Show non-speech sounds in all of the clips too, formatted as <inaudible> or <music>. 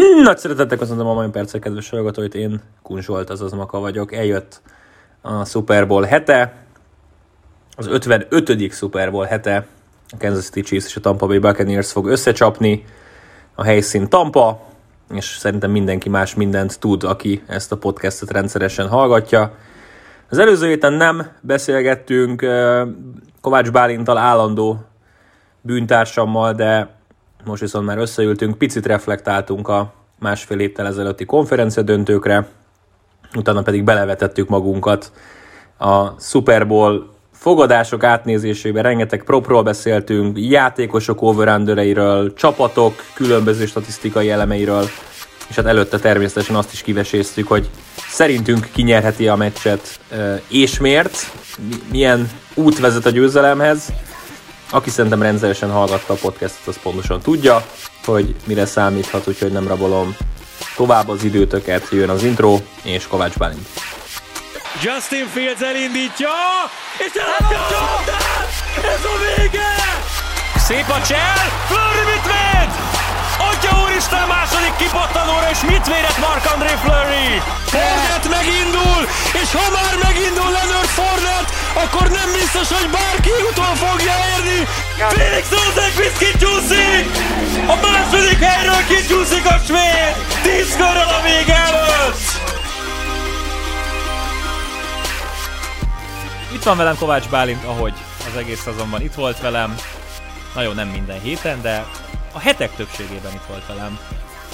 Hmm, nagy szeretettel köszöntöm a mai percek kedves hallgatóit, én Kun Zsolt, azaz Maka vagyok. Eljött a Super Bowl hete, az 55. Super Bowl hete, a Kansas City Chiefs és a Tampa Bay Buccaneers fog összecsapni, a helyszín Tampa, és szerintem mindenki más mindent tud, aki ezt a podcastet rendszeresen hallgatja. Az előző héten nem beszélgettünk Kovács Bálintal állandó bűntársammal, de most viszont már összeültünk, picit reflektáltunk a másfél héttel ezelőtti konferencia döntőkre, utána pedig belevetettük magunkat a Super Bowl fogadások átnézésébe, rengeteg propról beszéltünk, játékosok over csapatok különböző statisztikai elemeiről, és hát előtte természetesen azt is kiveséztük, hogy szerintünk kinyerheti a meccset, és miért, milyen út vezet a győzelemhez, aki szerintem rendszeresen hallgatta a podcastot, az pontosan tudja, hogy mire számíthat, úgyhogy nem rabolom tovább az időtöket, jön az intro, és Kovács Bálint. Justin Fields elindítja, és elhagyja a Ez a vége! Szép a csel, Flurry mit véd? Atya úristen második kipattanóra, és mit vérett Mark-André Fleury? Fournette megindul, és ha már megindul Leonard Fournette, akkor nem biztos, hogy bárki utol fogja érni. Felix Rosenqvist kicsúszik! A második helyről kicsúszik a svéd! Tíz körrel a vége előtt! Itt van velem Kovács Bálint, ahogy az egész szezonban itt volt velem. Nagyon nem minden héten, de a hetek többségében itt volt velem,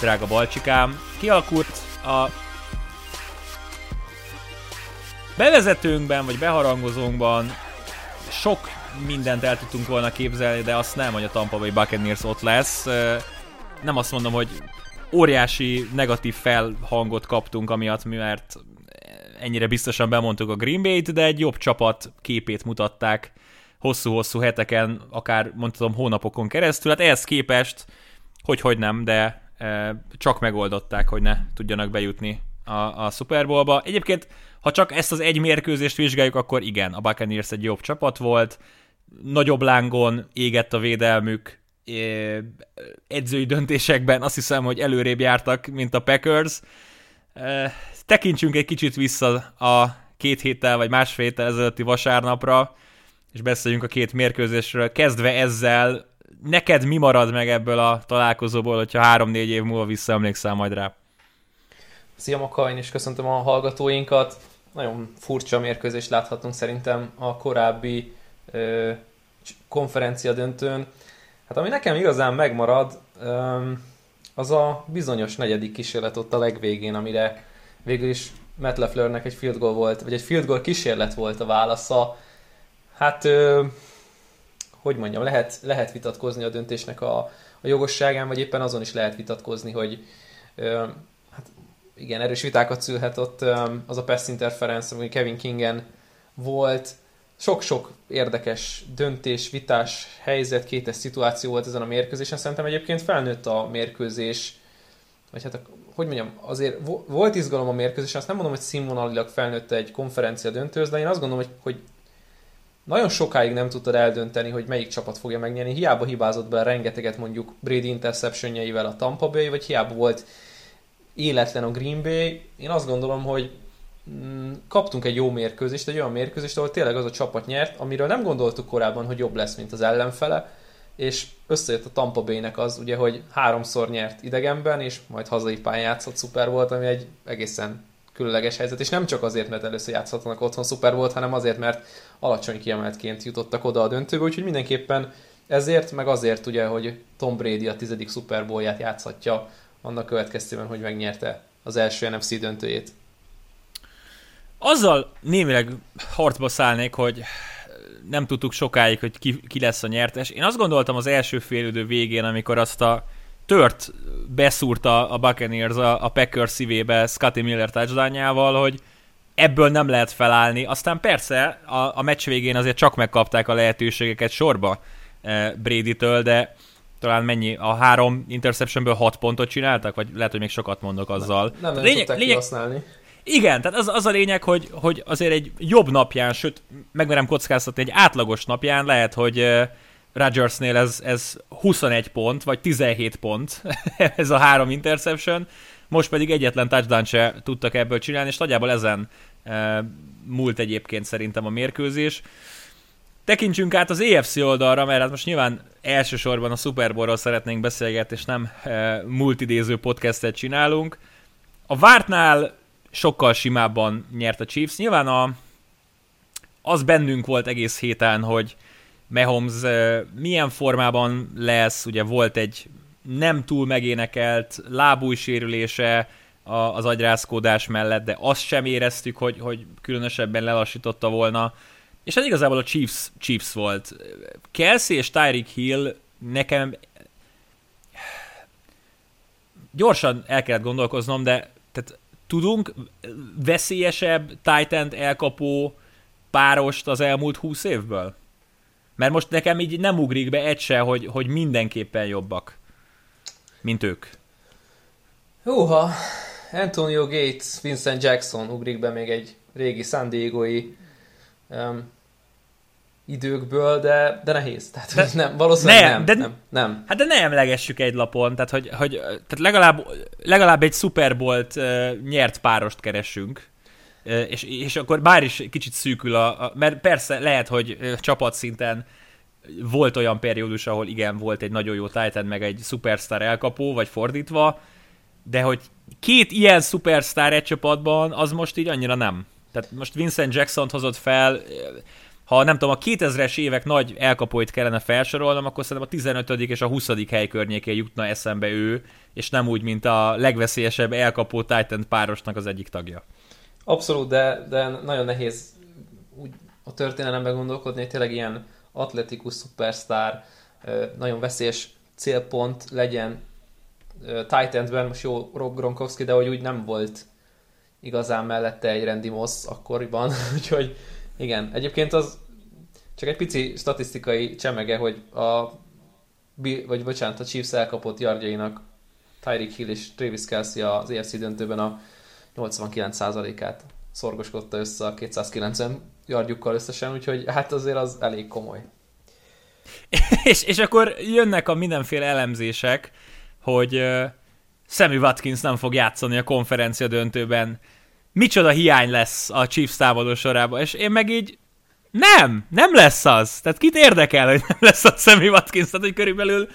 drága Balcsikám. Kialakult a bevezetőnkben, vagy beharangozónkban sok mindent el tudtunk volna képzelni, de azt nem, hogy a Tampa Bay Buccaneers ott lesz. Nem azt mondom, hogy óriási negatív felhangot kaptunk amiatt, mert ennyire biztosan bemondtuk a Green Bay-t, de egy jobb csapat képét mutatták hosszú-hosszú heteken, akár mondhatom hónapokon keresztül. Hát ehhez képest, hogy hogy nem, de e, csak megoldották, hogy ne tudjanak bejutni a, a Super Bowlba. Egyébként, ha csak ezt az egy mérkőzést vizsgáljuk, akkor igen, a Buccaneers egy jobb csapat volt, nagyobb lángon égett a védelmük, e, edzői döntésekben azt hiszem, hogy előrébb jártak, mint a Packers. E, tekintsünk egy kicsit vissza a két héttel vagy másfél héttel ezelőtti vasárnapra és beszéljünk a két mérkőzésről. Kezdve ezzel, neked mi marad meg ebből a találkozóból, hogyha három-négy év múlva visszaemlékszel majd rá? Szia Maka, én is köszöntöm a hallgatóinkat. Nagyon furcsa mérkőzést láthatunk szerintem a korábbi ö, konferencia döntőn. Hát ami nekem igazán megmarad, ö, az a bizonyos negyedik kísérlet ott a legvégén, amire végül is Matt Lefleurnek egy field goal volt, vagy egy field goal kísérlet volt a válasza Hát, ö, hogy mondjam, lehet, lehet vitatkozni a döntésnek a, a jogosságán, vagy éppen azon is lehet vitatkozni, hogy ö, hát igen, erős vitákat szülhet ott ö, az a pass interference, ami Kevin Kingen volt. Sok-sok érdekes döntés, vitás helyzet, kétes szituáció volt ezen a mérkőzésen. Szerintem egyébként felnőtt a mérkőzés, vagy hát a, hogy mondjam, azért volt izgalom a mérkőzésen, azt nem mondom, hogy színvonalilag felnőtt egy konferencia döntőz, de én azt gondolom, hogy, hogy nagyon sokáig nem tudtad eldönteni, hogy melyik csapat fogja megnyerni. Hiába hibázott bele rengeteget mondjuk Brady interceptionjeivel a Tampa Bay, vagy hiába volt életlen a Green Bay. Én azt gondolom, hogy mm, kaptunk egy jó mérkőzést, egy olyan mérkőzést, ahol tényleg az a csapat nyert, amiről nem gondoltuk korábban, hogy jobb lesz, mint az ellenfele, és összejött a Tampa Bay-nek az, ugye, hogy háromszor nyert idegenben, és majd hazai pályán játszott szuper volt, ami egy egészen különleges helyzet, és nem csak azért, mert először játszhatnak otthon szuper volt, hanem azért, mert alacsony kiemeltként jutottak oda a döntőbe, úgyhogy mindenképpen ezért, meg azért ugye, hogy Tom Brady a tizedik Super Bowl-ját játszhatja annak következtében, hogy megnyerte az első NFC döntőjét. Azzal némileg harcba szállnék, hogy nem tudtuk sokáig, hogy ki, ki lesz a nyertes. Én azt gondoltam az első félidő végén, amikor azt a tört beszúrta a Buccaneers a, a Packers szívébe Scotty Miller touchdownjával, hogy ebből nem lehet felállni. Aztán persze a, a meccs végén azért csak megkapták a lehetőségeket sorba eh, Brady-től, de talán mennyi, a három interceptionből hat pontot csináltak, vagy lehet, hogy még sokat mondok azzal. Nem, nem, lényeg, lényeg, használni. Igen, tehát az, az a lényeg, hogy, hogy azért egy jobb napján, sőt, megmerem kockáztatni, egy átlagos napján lehet, hogy, eh, Rodgersnél ez, ez 21 pont, vagy 17 pont, <laughs> ez a három interception, most pedig egyetlen touchdown se tudtak ebből csinálni, és nagyjából ezen e, múlt egyébként szerintem a mérkőzés. Tekintsünk át az EFC oldalra, mert hát most nyilván elsősorban a Super Bowl-ról szeretnénk beszélgetni, és nem e, multidéző podcastet csinálunk. A vártnál sokkal simábban nyert a Chiefs. Nyilván a, az bennünk volt egész héten, hogy Mahomes milyen formában lesz, ugye volt egy nem túl megénekelt lábújsérülése az agyrázkódás mellett, de azt sem éreztük, hogy, hogy különösebben lelassította volna. És ez igazából a Chiefs, Chiefs volt. Kelsey és Tyreek Hill nekem gyorsan el kellett gondolkoznom, de tehát tudunk veszélyesebb titan elkapó párost az elmúlt húsz évből? Mert most nekem így nem ugrik be egy se, hogy, hogy mindenképpen jobbak mint ők. Húha, Antonio Gates, Vincent Jackson ugrik be még egy régi San Diego-i um, időkből, de, de nehéz. Tehát de, nem, valószínűleg nem, nem, de, nem, nem. Hát de ne emlegessük egy lapon, tehát hogy, hogy tehát legalább, legalább egy Super Bowl-t uh, nyert párost keresünk. És, és akkor bár is kicsit szűkül a, a, mert persze lehet, hogy csapatszinten volt olyan periódus, ahol igen, volt egy nagyon jó Titan, meg egy superstar elkapó, vagy fordítva, de hogy két ilyen superstar egy csapatban, az most így annyira nem. Tehát most Vincent Jackson-t hozott fel, ha nem tudom, a 2000-es évek nagy elkapóit kellene felsorolnom, akkor szerintem a 15. és a 20. hely környékén jutna eszembe ő, és nem úgy, mint a legveszélyesebb elkapó Titan párosnak az egyik tagja. Abszolút, de, de nagyon nehéz úgy a történelemben gondolkodni, hogy tényleg ilyen atletikus szupersztár, nagyon veszélyes célpont legyen Titansben, most jó Rob Gronkowski, de hogy úgy nem volt igazán mellette egy Randy Moss akkoriban, <laughs> úgyhogy igen, egyébként az csak egy pici statisztikai csemege, hogy a vagy bocsánat, a Chiefs elkapott yardjainak Tyreek Hill és Travis Kelsey az EFC döntőben a 89%-át szorgoskodta össze a 290 yardjukkal összesen, úgyhogy hát azért az elég komoly. <laughs> és, és akkor jönnek a mindenféle elemzések, hogy uh, Sammy Watkins nem fog játszani a konferencia döntőben. Micsoda hiány lesz a Chiefs támadó sorában, és én meg így nem, nem lesz az. Tehát kit érdekel, hogy nem lesz a Sammy Watkins, tehát hogy körülbelül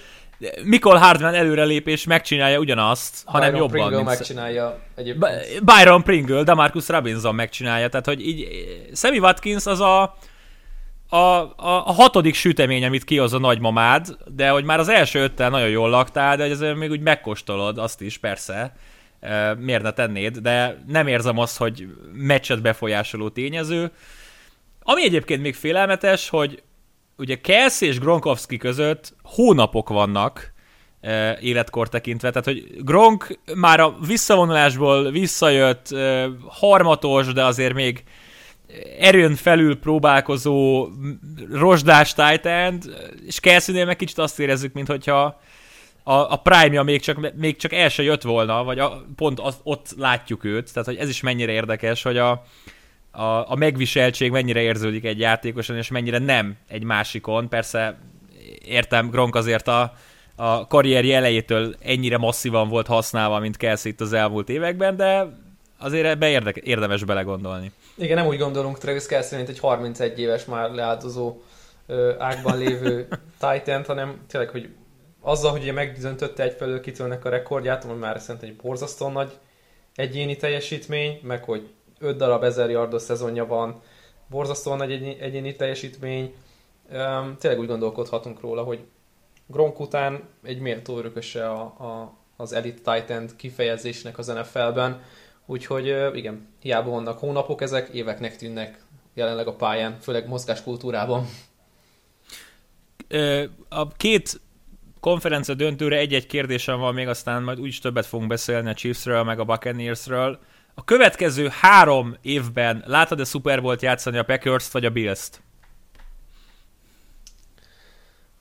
Mikol Hardman előrelépés megcsinálja ugyanazt, Byron hanem jobban. Pringle mint... megcsinálja egyébként. Byron Pringle, Damarcus Robinson megcsinálja, tehát hogy így Sammy Watkins az a, a, a, a hatodik sütemény, amit kihoz a nagymamád, de hogy már az első öttel nagyon jól laktál, de azért még úgy megkóstolod azt is, persze, miért ne tennéd, de nem érzem azt, hogy meccset befolyásoló tényező. Ami egyébként még félelmetes, hogy ugye Kelsey és Gronkowski között hónapok vannak e, életkor tekintve, tehát hogy Gronk már a visszavonulásból visszajött e, harmatos, de azért még erőn felül próbálkozó rozsdás titan és Kelsey-nél meg kicsit azt érezzük, mint hogyha a, a prime-ja még csak, még csak el se jött volna, vagy a, pont az, ott látjuk őt, tehát hogy ez is mennyire érdekes, hogy a, a, a megviseltség mennyire érződik egy játékoson, és mennyire nem egy másikon. Persze értem, Gronk azért a, a karrierje elejétől ennyire masszívan volt használva, mint Kelsey itt az elmúlt években, de azért ebbe érdeke, érdemes belegondolni. Igen, nem úgy gondolunk Travis Kelsey, mint egy 31 éves már leáldozó ö, ágban lévő <laughs> titan hanem tényleg, hogy azzal, hogy ugye megdöntötte egyfelől kitőnek a rekordját, ami már szerintem egy borzasztó nagy egyéni teljesítmény, meg hogy 5 darab 1000 yardos szezonja van, borzasztóan nagy egy, egyéni teljesítmény. Um, tényleg úgy gondolkodhatunk róla, hogy Gronk után egy méltó örököse a, a, az Elite Titan kifejezésnek az NFL-ben, úgyhogy igen, hiába vannak hónapok ezek, éveknek tűnnek jelenleg a pályán, főleg mozgáskultúrában. A két konferencia döntőre egy-egy kérdésem van még, aztán majd úgyis többet fogunk beszélni a Chiefsről, meg a Buccaneersről. A következő három évben látod-e Super Bowl-t játszani a Packers-t vagy a Bills-t?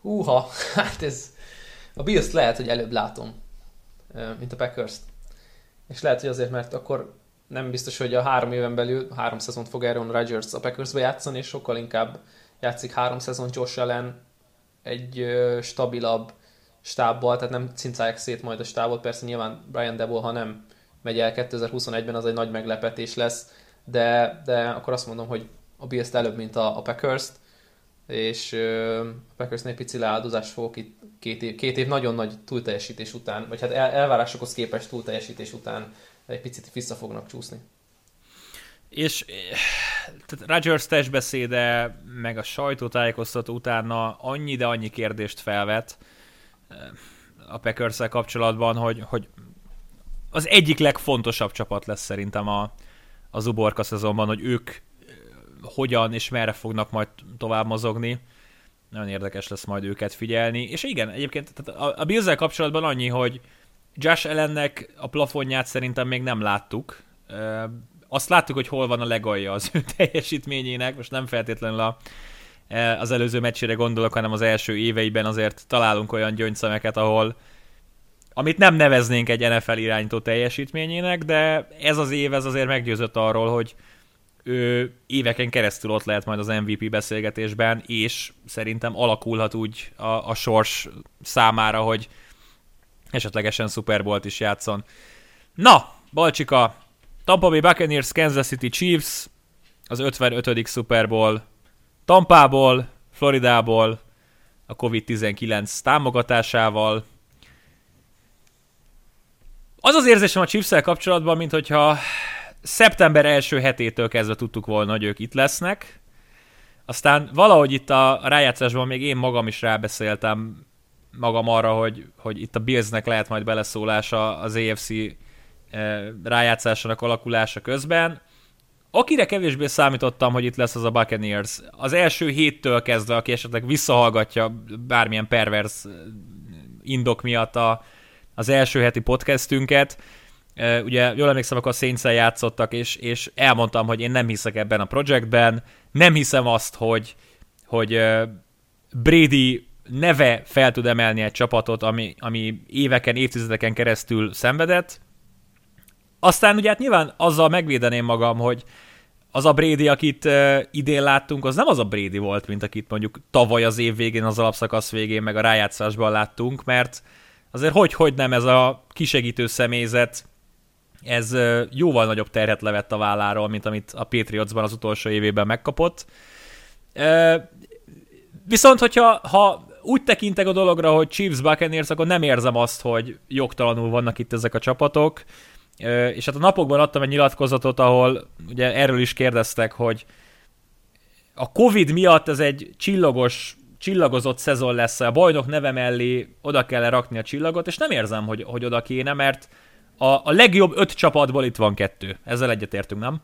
Húha, <laughs> hát ez... A Bills lehet, hogy előbb látom, mint a Packers-t. És lehet, hogy azért, mert akkor nem biztos, hogy a három éven belül három szezont fog Aaron Rodgers a Packersbe játszani, és sokkal inkább játszik három szezon Josh Allen egy stabilabb stábbal, tehát nem cincálják szét majd a stábot, persze nyilván Brian Debo, ha nem megy el 2021-ben, az egy nagy meglepetés lesz, de, de akkor azt mondom, hogy a Bills előbb, mint a, a Packers-t, és a Packersnél pici leáldozást fogok itt két év, két év nagyon nagy túlteljesítés után, vagy hát el, elvárásokhoz képest túlteljesítés után egy picit vissza fognak csúszni. És tehát Rodgers testbeszéde, meg a sajtótájékoztató utána annyi, de annyi kérdést felvet a packers kapcsolatban, hogy, hogy az egyik legfontosabb csapat lesz szerintem a, az uborka szezonban, hogy ők hogyan és merre fognak majd tovább mozogni. Nagyon érdekes lesz majd őket figyelni. És igen, egyébként tehát a, a bills kapcsolatban annyi, hogy Josh ellennek a plafonját szerintem még nem láttuk. Azt láttuk, hogy hol van a legalja az ő <laughs> teljesítményének, most nem feltétlenül a, az előző meccsére gondolok, hanem az első éveiben azért találunk olyan gyöngyszemeket, ahol amit nem neveznénk egy NFL irányító teljesítményének, de ez az év ez azért meggyőzött arról, hogy ő éveken keresztül ott lehet majd az MVP beszélgetésben, és szerintem alakulhat úgy a, a sors számára, hogy esetlegesen Super Bowl-t is játszon. Na, Balcsika, Tampa Bay Buccaneers, Kansas City Chiefs, az 55. Super Bowl Tampából, Floridából, a COVID-19 támogatásával. Az az érzésem a chiefs kapcsolatban, mint hogyha szeptember első hetétől kezdve tudtuk volna, hogy ők itt lesznek. Aztán valahogy itt a rájátszásban még én magam is rábeszéltem magam arra, hogy, hogy itt a Billsnek lehet majd beleszólása az AFC eh, rájátszásának alakulása közben. Akire kevésbé számítottam, hogy itt lesz az a Buccaneers, az első héttől kezdve, aki esetleg visszahallgatja bármilyen pervers eh, indok miatt a, az első heti podcastünket, ugye jól emlékszem, akkor a saints játszottak, és, és elmondtam, hogy én nem hiszek ebben a projektben, nem hiszem azt, hogy, hogy Brady neve fel tud emelni egy csapatot, ami, ami éveken, évtizedeken keresztül szenvedett. Aztán ugye hát nyilván azzal megvédeném magam, hogy az a Brady, akit uh, idén láttunk, az nem az a Brady volt, mint akit mondjuk tavaly az év végén, az alapszakasz végén, meg a rájátszásban láttunk, mert azért hogy-hogy nem ez a kisegítő személyzet ez jóval nagyobb terhet levett a válláról, mint amit a Patriotsban az utolsó évében megkapott. Viszont, hogyha ha úgy tekintek a dologra, hogy Chiefs Buccaneers, akkor nem érzem azt, hogy jogtalanul vannak itt ezek a csapatok. És hát a napokban adtam egy nyilatkozatot, ahol ugye erről is kérdeztek, hogy a Covid miatt ez egy csillagos, csillagozott szezon lesz, a bajnok neve mellé oda kell rakni a csillagot, és nem érzem, hogy, hogy oda kéne, mert a, a legjobb öt csapatból itt van kettő. Ezzel egyetértünk, nem?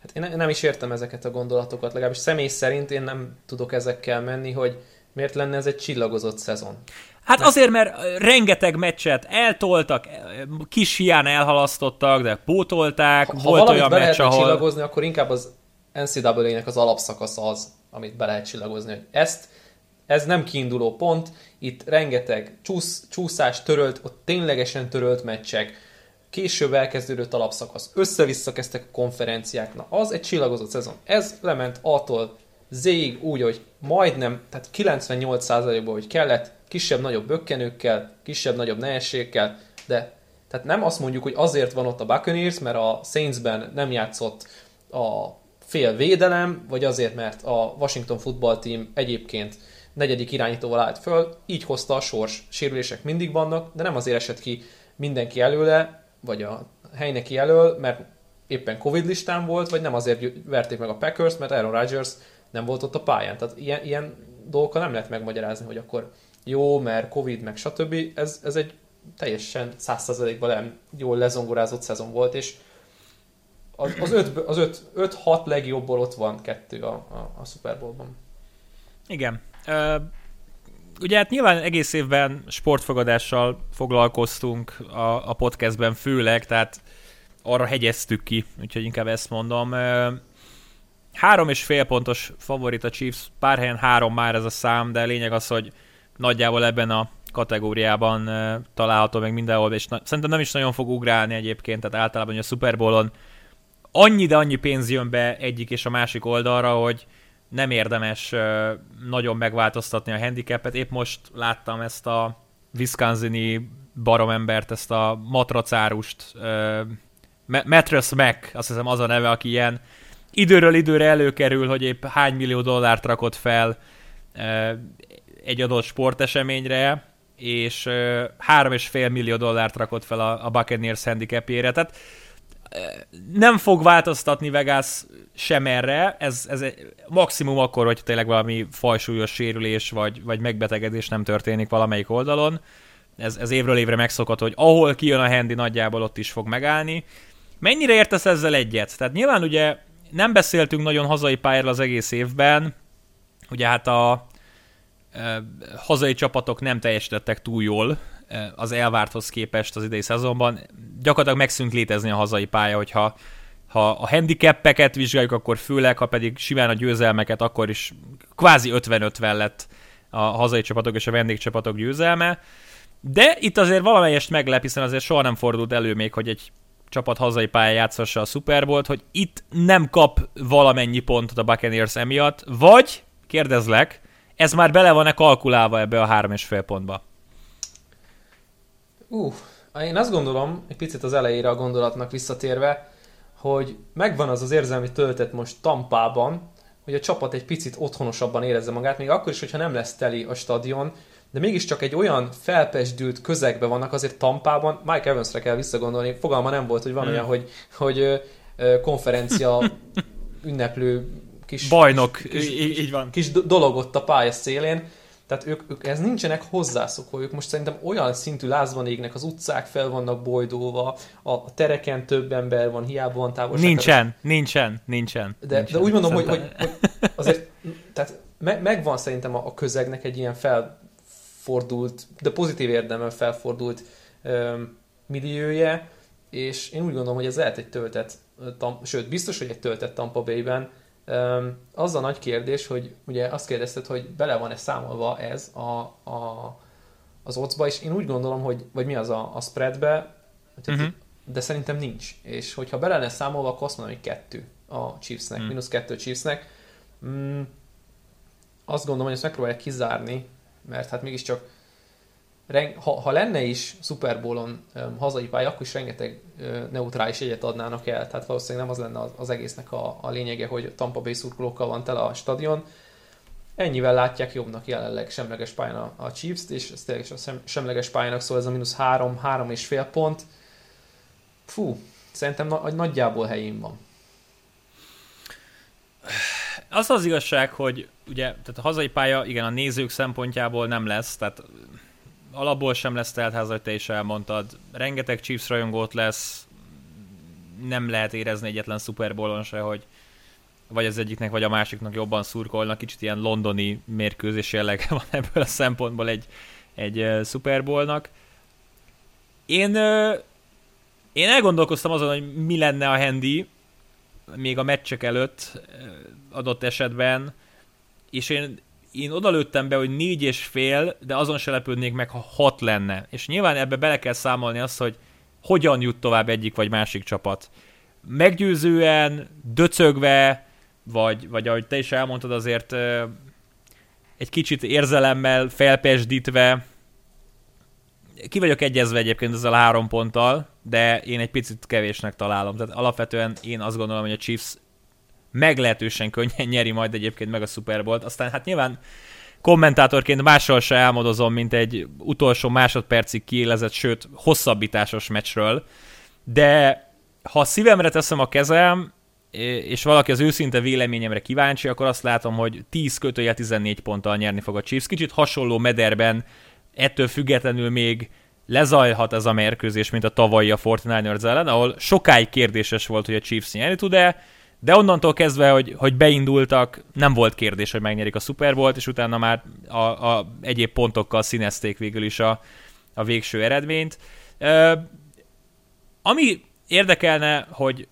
Hát én nem is értem ezeket a gondolatokat, legalábbis személy szerint én nem tudok ezekkel menni, hogy miért lenne ez egy csillagozott szezon. Hát mert... azért, mert rengeteg meccset eltoltak, kis hián elhalasztottak, de pótolták, ha, volt ha olyan be meccs, ahol... csillagozni, akkor inkább az NCAA-nek az alapszakasz az, amit be lehet csillagozni, hogy ezt, ez nem kiinduló pont, itt rengeteg csúsz, csúszás törölt, ott ténylegesen törölt meccsek, később elkezdődött alapszakasz, össze-vissza kezdtek a konferenciák, na az egy csillagozott szezon. Ez lement attól Z-ig úgy, hogy majdnem, tehát 98%-ban, hogy kellett, kisebb-nagyobb bökkenőkkel, kisebb-nagyobb nehézségekkel, de tehát nem azt mondjuk, hogy azért van ott a Buccaneers, mert a Saintsben nem játszott a fél védelem, vagy azért, mert a Washington Football Team egyébként negyedik irányítóval állt föl, így hozta a sors. Sérülések mindig vannak, de nem azért esett ki mindenki előle, vagy a helynek jelöl, mert éppen Covid listán volt, vagy nem azért verték meg a Packers, mert Aaron Rodgers nem volt ott a pályán. Tehát ilyen, ilyen dolgokkal nem lehet megmagyarázni, hogy akkor jó, mert Covid, meg stb. Ez, ez egy teljesen százszerzelékben jól lezongorázott szezon volt, és az, az, öt, az öt, öt, hat legjobbból ott van kettő a, a, a Super Bowl-ban. Igen. Ugye hát nyilván egész évben sportfogadással foglalkoztunk a, a podcastben főleg, tehát arra hegyeztük ki, úgyhogy inkább ezt mondom. Három és fél pontos favorit a Chiefs, pár helyen három már ez a szám, de lényeg az, hogy nagyjából ebben a kategóriában található meg mindenhol, és na- szerintem nem is nagyon fog ugrálni egyébként, tehát általában a Super Bowl-on annyi, de annyi pénz jön be egyik és a másik oldalra, hogy nem érdemes nagyon megváltoztatni a handicapet. Épp most láttam ezt a Wisconsini baromembert, ezt a matracárust, Mattress Mac, azt hiszem az a neve, aki ilyen időről időre előkerül, hogy épp hány millió dollárt rakott fel egy adott sporteseményre, és három és fél millió dollárt rakott fel a Buccaneers handicapjére. Tehát nem fog változtatni Vegas sem erre, ez, ez maximum akkor, hogy tényleg valami fajsúlyos sérülés vagy, vagy megbetegedés nem történik valamelyik oldalon. Ez, ez évről évre megszokott, hogy ahol kijön a handi, nagyjából ott is fog megállni. Mennyire értesz ezzel egyet? Tehát nyilván ugye nem beszéltünk nagyon hazai pályáról az egész évben, ugye hát a e, hazai csapatok nem teljesítettek túl jól az elvárthoz képest az idei szezonban. Gyakorlatilag megszűnt létezni a hazai pálya, hogyha ha a handicapeket vizsgáljuk, akkor főleg, ha pedig simán a győzelmeket, akkor is kvázi 50-50 lett a hazai csapatok és a vendégcsapatok győzelme. De itt azért valamelyest meglep, hiszen azért soha nem fordult elő még, hogy egy csapat hazai pályán játszassa a Super Bowl-t, hogy itt nem kap valamennyi pontot a Buccaneers emiatt, vagy, kérdezlek, ez már bele van-e kalkulálva ebbe a három és fél pontba? Uh, én azt gondolom, egy picit az elejére a gondolatnak visszatérve, hogy megvan az az érzelmi töltet most Tampában, hogy a csapat egy picit otthonosabban érezze magát, még akkor is, hogyha nem lesz teli a stadion, de mégiscsak egy olyan felpesdült közegben vannak, azért Tampában, Mike Evansre kell visszagondolni, fogalma nem volt, hogy van hmm. olyan, hogy, hogy konferencia <laughs> ünneplő kis, bajnok, kis, így, így van. kis dolog ott a pálya szélén, tehát ők, ők ez nincsenek hozzászokva, ők most szerintem olyan szintű lázban égnek, az utcák fel vannak bojdulva, a tereken több ember van, hiába van távolság. Nincsen, nincsen, nincsen. De, nincsen. de úgy mondom, hogy, hogy, hogy azért tehát me, megvan szerintem a, a közegnek egy ilyen fel, felfordult, de pozitív érdemel felfordult um, millióje, és én úgy gondolom, hogy ez lehet egy töltett, tam, sőt, biztos, hogy egy töltett Tampa Bay-ben. Az a nagy kérdés, hogy ugye azt kérdezted, hogy bele van-e számolva ez a, a, az ocba, és én úgy gondolom, hogy, vagy mi az a, a spreadbe, uh-huh. de szerintem nincs. És hogyha bele lenne számolva, akkor azt mondom, hogy kettő a Chiefsnek, uh-huh. mínusz kettő Chiefsnek. Mm, azt gondolom, hogy ezt megpróbálják kizárni mert hát mégiscsak ha, ha lenne is Super Bowl-on um, hazai pálya, akkor is rengeteg uh, neutrális egyet adnának el, tehát valószínűleg nem az lenne az, az egésznek a, a lényege, hogy Tampa Bay szurkolókkal van tele a stadion. Ennyivel látják jobbnak jelenleg semleges pályán a, a Chiefs-t, és ez tényleg a sem, semleges pályának szól ez a mínusz három, három és fél pont. Fú, szerintem na, nagyjából helyén van. Az az igazság, hogy ugye tehát a hazai pálya, igen, a nézők szempontjából nem lesz, tehát alapból sem lesz teltház, hogy te is elmondtad. Rengeteg Chiefs rajongót lesz, nem lehet érezni egyetlen Super Bowl-on se, hogy vagy az egyiknek, vagy a másiknak jobban szurkolnak. Kicsit ilyen londoni mérkőzés jellege van ebből a szempontból egy, egy Super Bowl-nak. Én, én elgondolkoztam azon, hogy mi lenne a handy, még a meccsek előtt adott esetben, és én, én odalőttem be, hogy négy és fél, de azon se lepődnék meg, ha hat lenne. És nyilván ebbe bele kell számolni azt, hogy hogyan jut tovább egyik vagy másik csapat. Meggyőzően, döcögve, vagy, vagy ahogy te is elmondtad, azért egy kicsit érzelemmel felpesdítve, ki vagyok egyezve egyébként ezzel a három ponttal, de én egy picit kevésnek találom. Tehát alapvetően én azt gondolom, hogy a Chiefs meglehetősen könnyen nyeri majd egyébként meg a Super Bowl-t. Aztán hát nyilván kommentátorként mással se álmodozom, mint egy utolsó másodpercig kiélezett, sőt hosszabbításos meccsről, de ha szívemre teszem a kezem, és valaki az őszinte véleményemre kíváncsi, akkor azt látom, hogy 10 kötője 14 ponttal nyerni fog a Chiefs. Kicsit hasonló mederben, ettől függetlenül még lezajlhat ez a mérkőzés, mint a tavalyi a 49ers ellen, ahol sokáig kérdéses volt, hogy a Chiefs nyerni tud-e, de onnantól kezdve, hogy, hogy beindultak, nem volt kérdés, hogy megnyerik a Super Bowl-t, és utána már a, a egyéb pontokkal színezték végül is a, a végső eredményt. Uh, ami érdekelne, hogy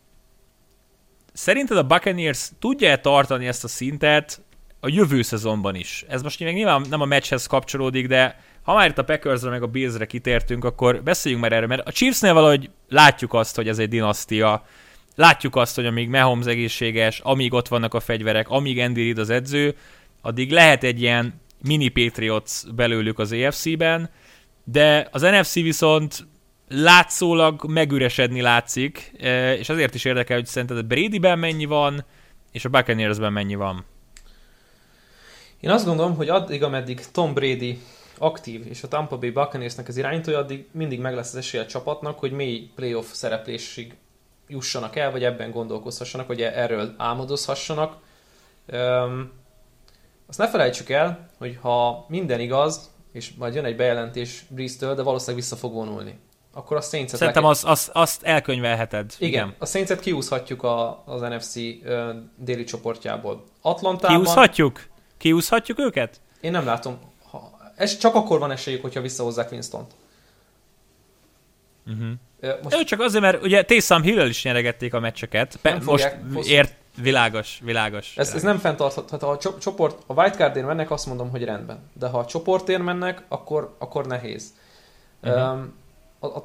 szerinted a Buccaneers tudja-e tartani ezt a szintet a jövő szezonban is? Ez most még nyilván nem a meccshez kapcsolódik, de ha már itt a packers meg a Bills-re kitértünk, akkor beszéljünk már erről, mert a Chiefsnél valahogy látjuk azt, hogy ez egy dinasztia, látjuk azt, hogy amíg Mahomes egészséges, amíg ott vannak a fegyverek, amíg Andy Reid az edző, addig lehet egy ilyen mini Patriots belőlük az AFC-ben, de az NFC viszont látszólag megüresedni látszik, e, és azért is érdekel, hogy szerinted Bradyben mennyi van, és a Buccaneersben mennyi van. Én azt gondolom, hogy addig, ameddig Tom Brady aktív, és a Tampa Bay Buccaneersnek az irányítója, addig mindig meg lesz az esélye a csapatnak, hogy mély playoff szereplésig jussanak el, vagy ebben gondolkozhassanak, vagy erről álmodozhassanak. Um, azt ne felejtsük el, hogy ha minden igaz, és majd jön egy bejelentés Breeze-től, de valószínűleg vissza fog vonulni. Akkor a saints Szerintem azt, azt, azt elkönyvelheted. Igen, igen. a saints kiúzhatjuk a, az NFC uh, déli csoportjából. Atlantában... Kiúzhatjuk? Kiúzhatjuk őket? Én nem látom. Ha, ez csak akkor van esélyük, hogyha visszahozzák Winston-t. Uh-huh. Most... Ő csak azért, mert ugye Taysom hill is nyeregették a meccseket. Pe- most ért, világos, világos. Ez, ez nem fenntartható. Ha a csoport, a wildcardért mennek, azt mondom, hogy rendben. De ha a csoportért mennek, akkor, akkor nehéz. Uh-huh. Um,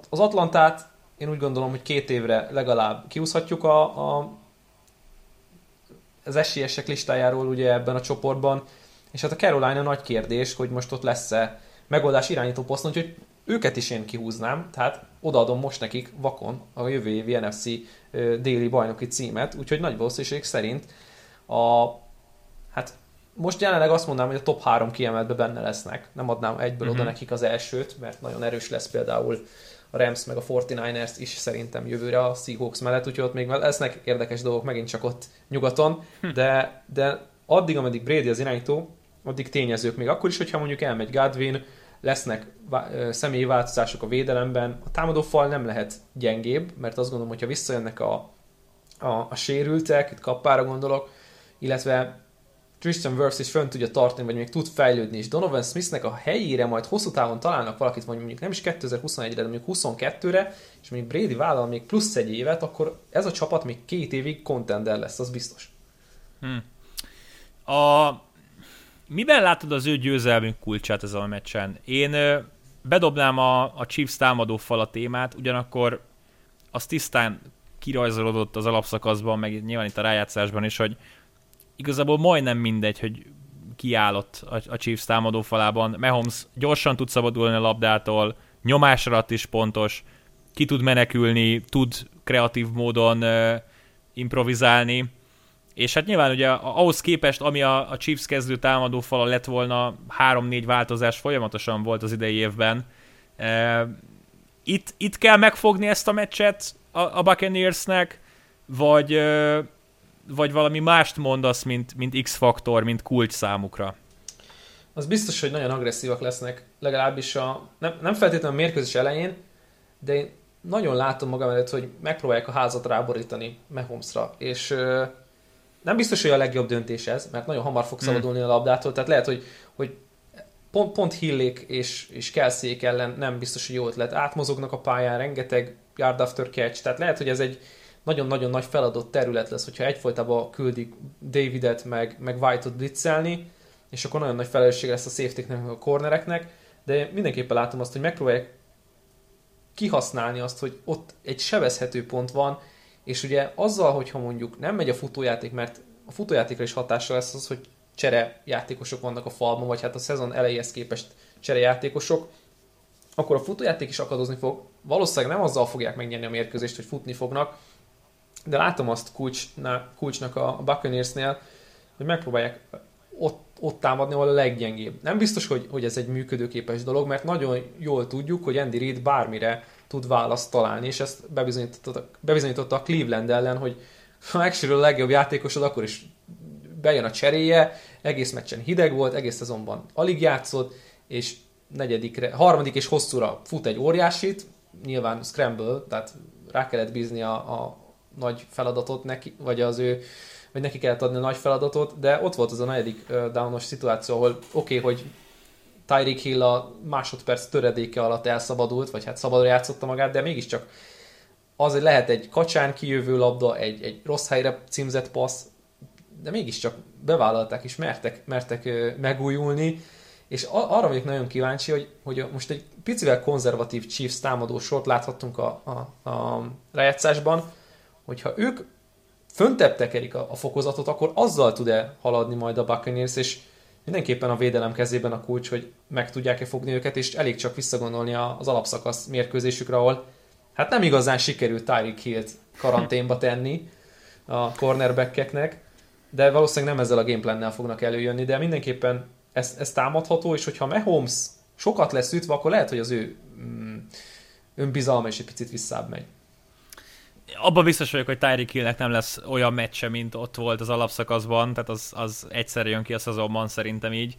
az Atlantát én úgy gondolom, hogy két évre legalább kiúszhatjuk a, a, az esélyesek listájáról ugye ebben a csoportban, és hát a Carolina nagy kérdés, hogy most ott lesz-e megoldás irányító poszton, úgyhogy őket is én kihúznám, tehát odaadom most nekik vakon a jövő évi NFC déli bajnoki címet, úgyhogy nagy valószínűség szerint a, hát most jelenleg azt mondanám, hogy a top 3 kiemeltbe benne lesznek. Nem adnám egyből uh-huh. oda mhm. nekik az elsőt, mert nagyon erős lesz például a Rams meg a 49ers is szerintem jövőre a Seahawks mellett, úgyhogy ott még lesznek érdekes dolgok megint csak ott nyugaton, hm. de, de addig, ameddig Brady az irányító, addig tényezők még akkor is, hogyha mondjuk elmegy Godwin, lesznek személyi változások a védelemben, a támadó fal nem lehet gyengébb, mert azt gondolom, hogyha visszajönnek a, a, a sérültek, itt kappára gondolok, illetve Christian Wirfs is fönn tudja tartani, vagy még tud fejlődni, és Donovan Smithnek a helyére majd hosszú távon találnak valakit, mondjuk nem is 2021-re, de mondjuk 22-re, és még Brady vállal még plusz egy évet, akkor ez a csapat még két évig contender lesz, az biztos. Hmm. A... Miben látod az ő győzelmünk kulcsát ezen a meccsen? Én bedobnám a, a Chiefs támadó fal a témát, ugyanakkor az tisztán kirajzolódott az alapszakaszban, meg nyilván itt a rájátszásban is, hogy igazából majdnem mindegy, hogy kiállott a, a Chiefs támadó falában. Mahomes gyorsan tud szabadulni a labdától, nyomásra is pontos, ki tud menekülni, tud kreatív módon uh, improvizálni, és hát nyilván ugye ahhoz képest, ami a, a Chiefs kezdő támadó fala lett volna, 3-4 változás folyamatosan volt az idei évben. Uh, itt, itt kell megfogni ezt a meccset a, a Buccaneersnek, vagy, vagy valami mást mondasz, mint, mint X-faktor, mint kulcs számukra? Az biztos, hogy nagyon agresszívak lesznek, legalábbis a, nem, nem feltétlenül a mérkőzés elején, de én nagyon látom magam előtt, hogy megpróbálják a házat ráborítani Mahomesra, és nem biztos, hogy a legjobb döntés ez, mert nagyon hamar fog hmm. szabadulni a labdától, tehát lehet, hogy, hogy pont, pont Hillék és, és Kelsey ellen nem biztos, hogy jó ötlet. Átmozognak a pályán, rengeteg yard after catch, tehát lehet, hogy ez egy, nagyon-nagyon nagy feladott terület lesz, hogyha egyfolytában küldik Davidet meg, meg White-ot blitzelni, és akkor nagyon nagy felelősség lesz a safety a cornereknek, de mindenképpen látom azt, hogy megpróbálják kihasználni azt, hogy ott egy sebezhető pont van, és ugye azzal, hogyha mondjuk nem megy a futójáték, mert a futójátékra is hatása lesz az, hogy csere játékosok vannak a falban, vagy hát a szezon elejéhez képest csere játékosok, akkor a futójáték is akadozni fog. Valószínűleg nem azzal fogják megnyerni a mérkőzést, hogy futni fognak, de látom azt kulcsná, kulcsnak a Buccaneersnél, hogy megpróbálják ott, ott támadni, ahol a leggyengébb. Nem biztos, hogy, hogy ez egy működőképes dolog, mert nagyon jól tudjuk, hogy Andy Reid bármire tud választ találni, és ezt bebizonyította, bebizonyította a Cleveland ellen, hogy ha megsérül a legjobb játékosod, akkor is bejön a cseréje, egész meccsen hideg volt, egész szezonban alig játszott, és negyedikre, harmadik és hosszúra fut egy óriásit, nyilván scramble, tehát rá kellett bízni a, a, nagy feladatot neki, vagy az ő, vagy neki kellett adni a nagy feladatot, de ott volt az a negyedik downos szituáció, ahol oké, okay, hogy Tyreek Hill a másodperc töredéke alatt elszabadult, vagy hát szabadra játszotta magát, de mégiscsak az, lehet egy kacsán kijövő labda, egy, egy rossz helyre címzett passz, de mégiscsak bevállalták és mertek, mertek megújulni, és arra vagyok nagyon kíváncsi, hogy, hogy most egy picivel konzervatív Chiefs támadó sort láthattunk a, a, a rájátszásban, hogyha ők föntebb tekerik a, a fokozatot, akkor azzal tud-e haladni majd a Buccaneers, és mindenképpen a védelem kezében a kulcs, hogy meg tudják-e fogni őket, és elég csak visszagondolni az alapszakasz mérkőzésükre, ahol hát nem igazán sikerült Tyreek Hill-t karanténba tenni a cornerbackeknek, de valószínűleg nem ezzel a gameplannel fognak előjönni, de mindenképpen ez, ez támadható, és hogyha Mahomes sokat lesz ütve, akkor lehet, hogy az ő mm, önbizalma is egy picit visszább megy. Abban biztos vagyok, hogy Tyreek Hillnek nem lesz olyan meccse, mint ott volt az alapszakaszban, tehát az, az egyszer jön ki a szezonban szerintem így.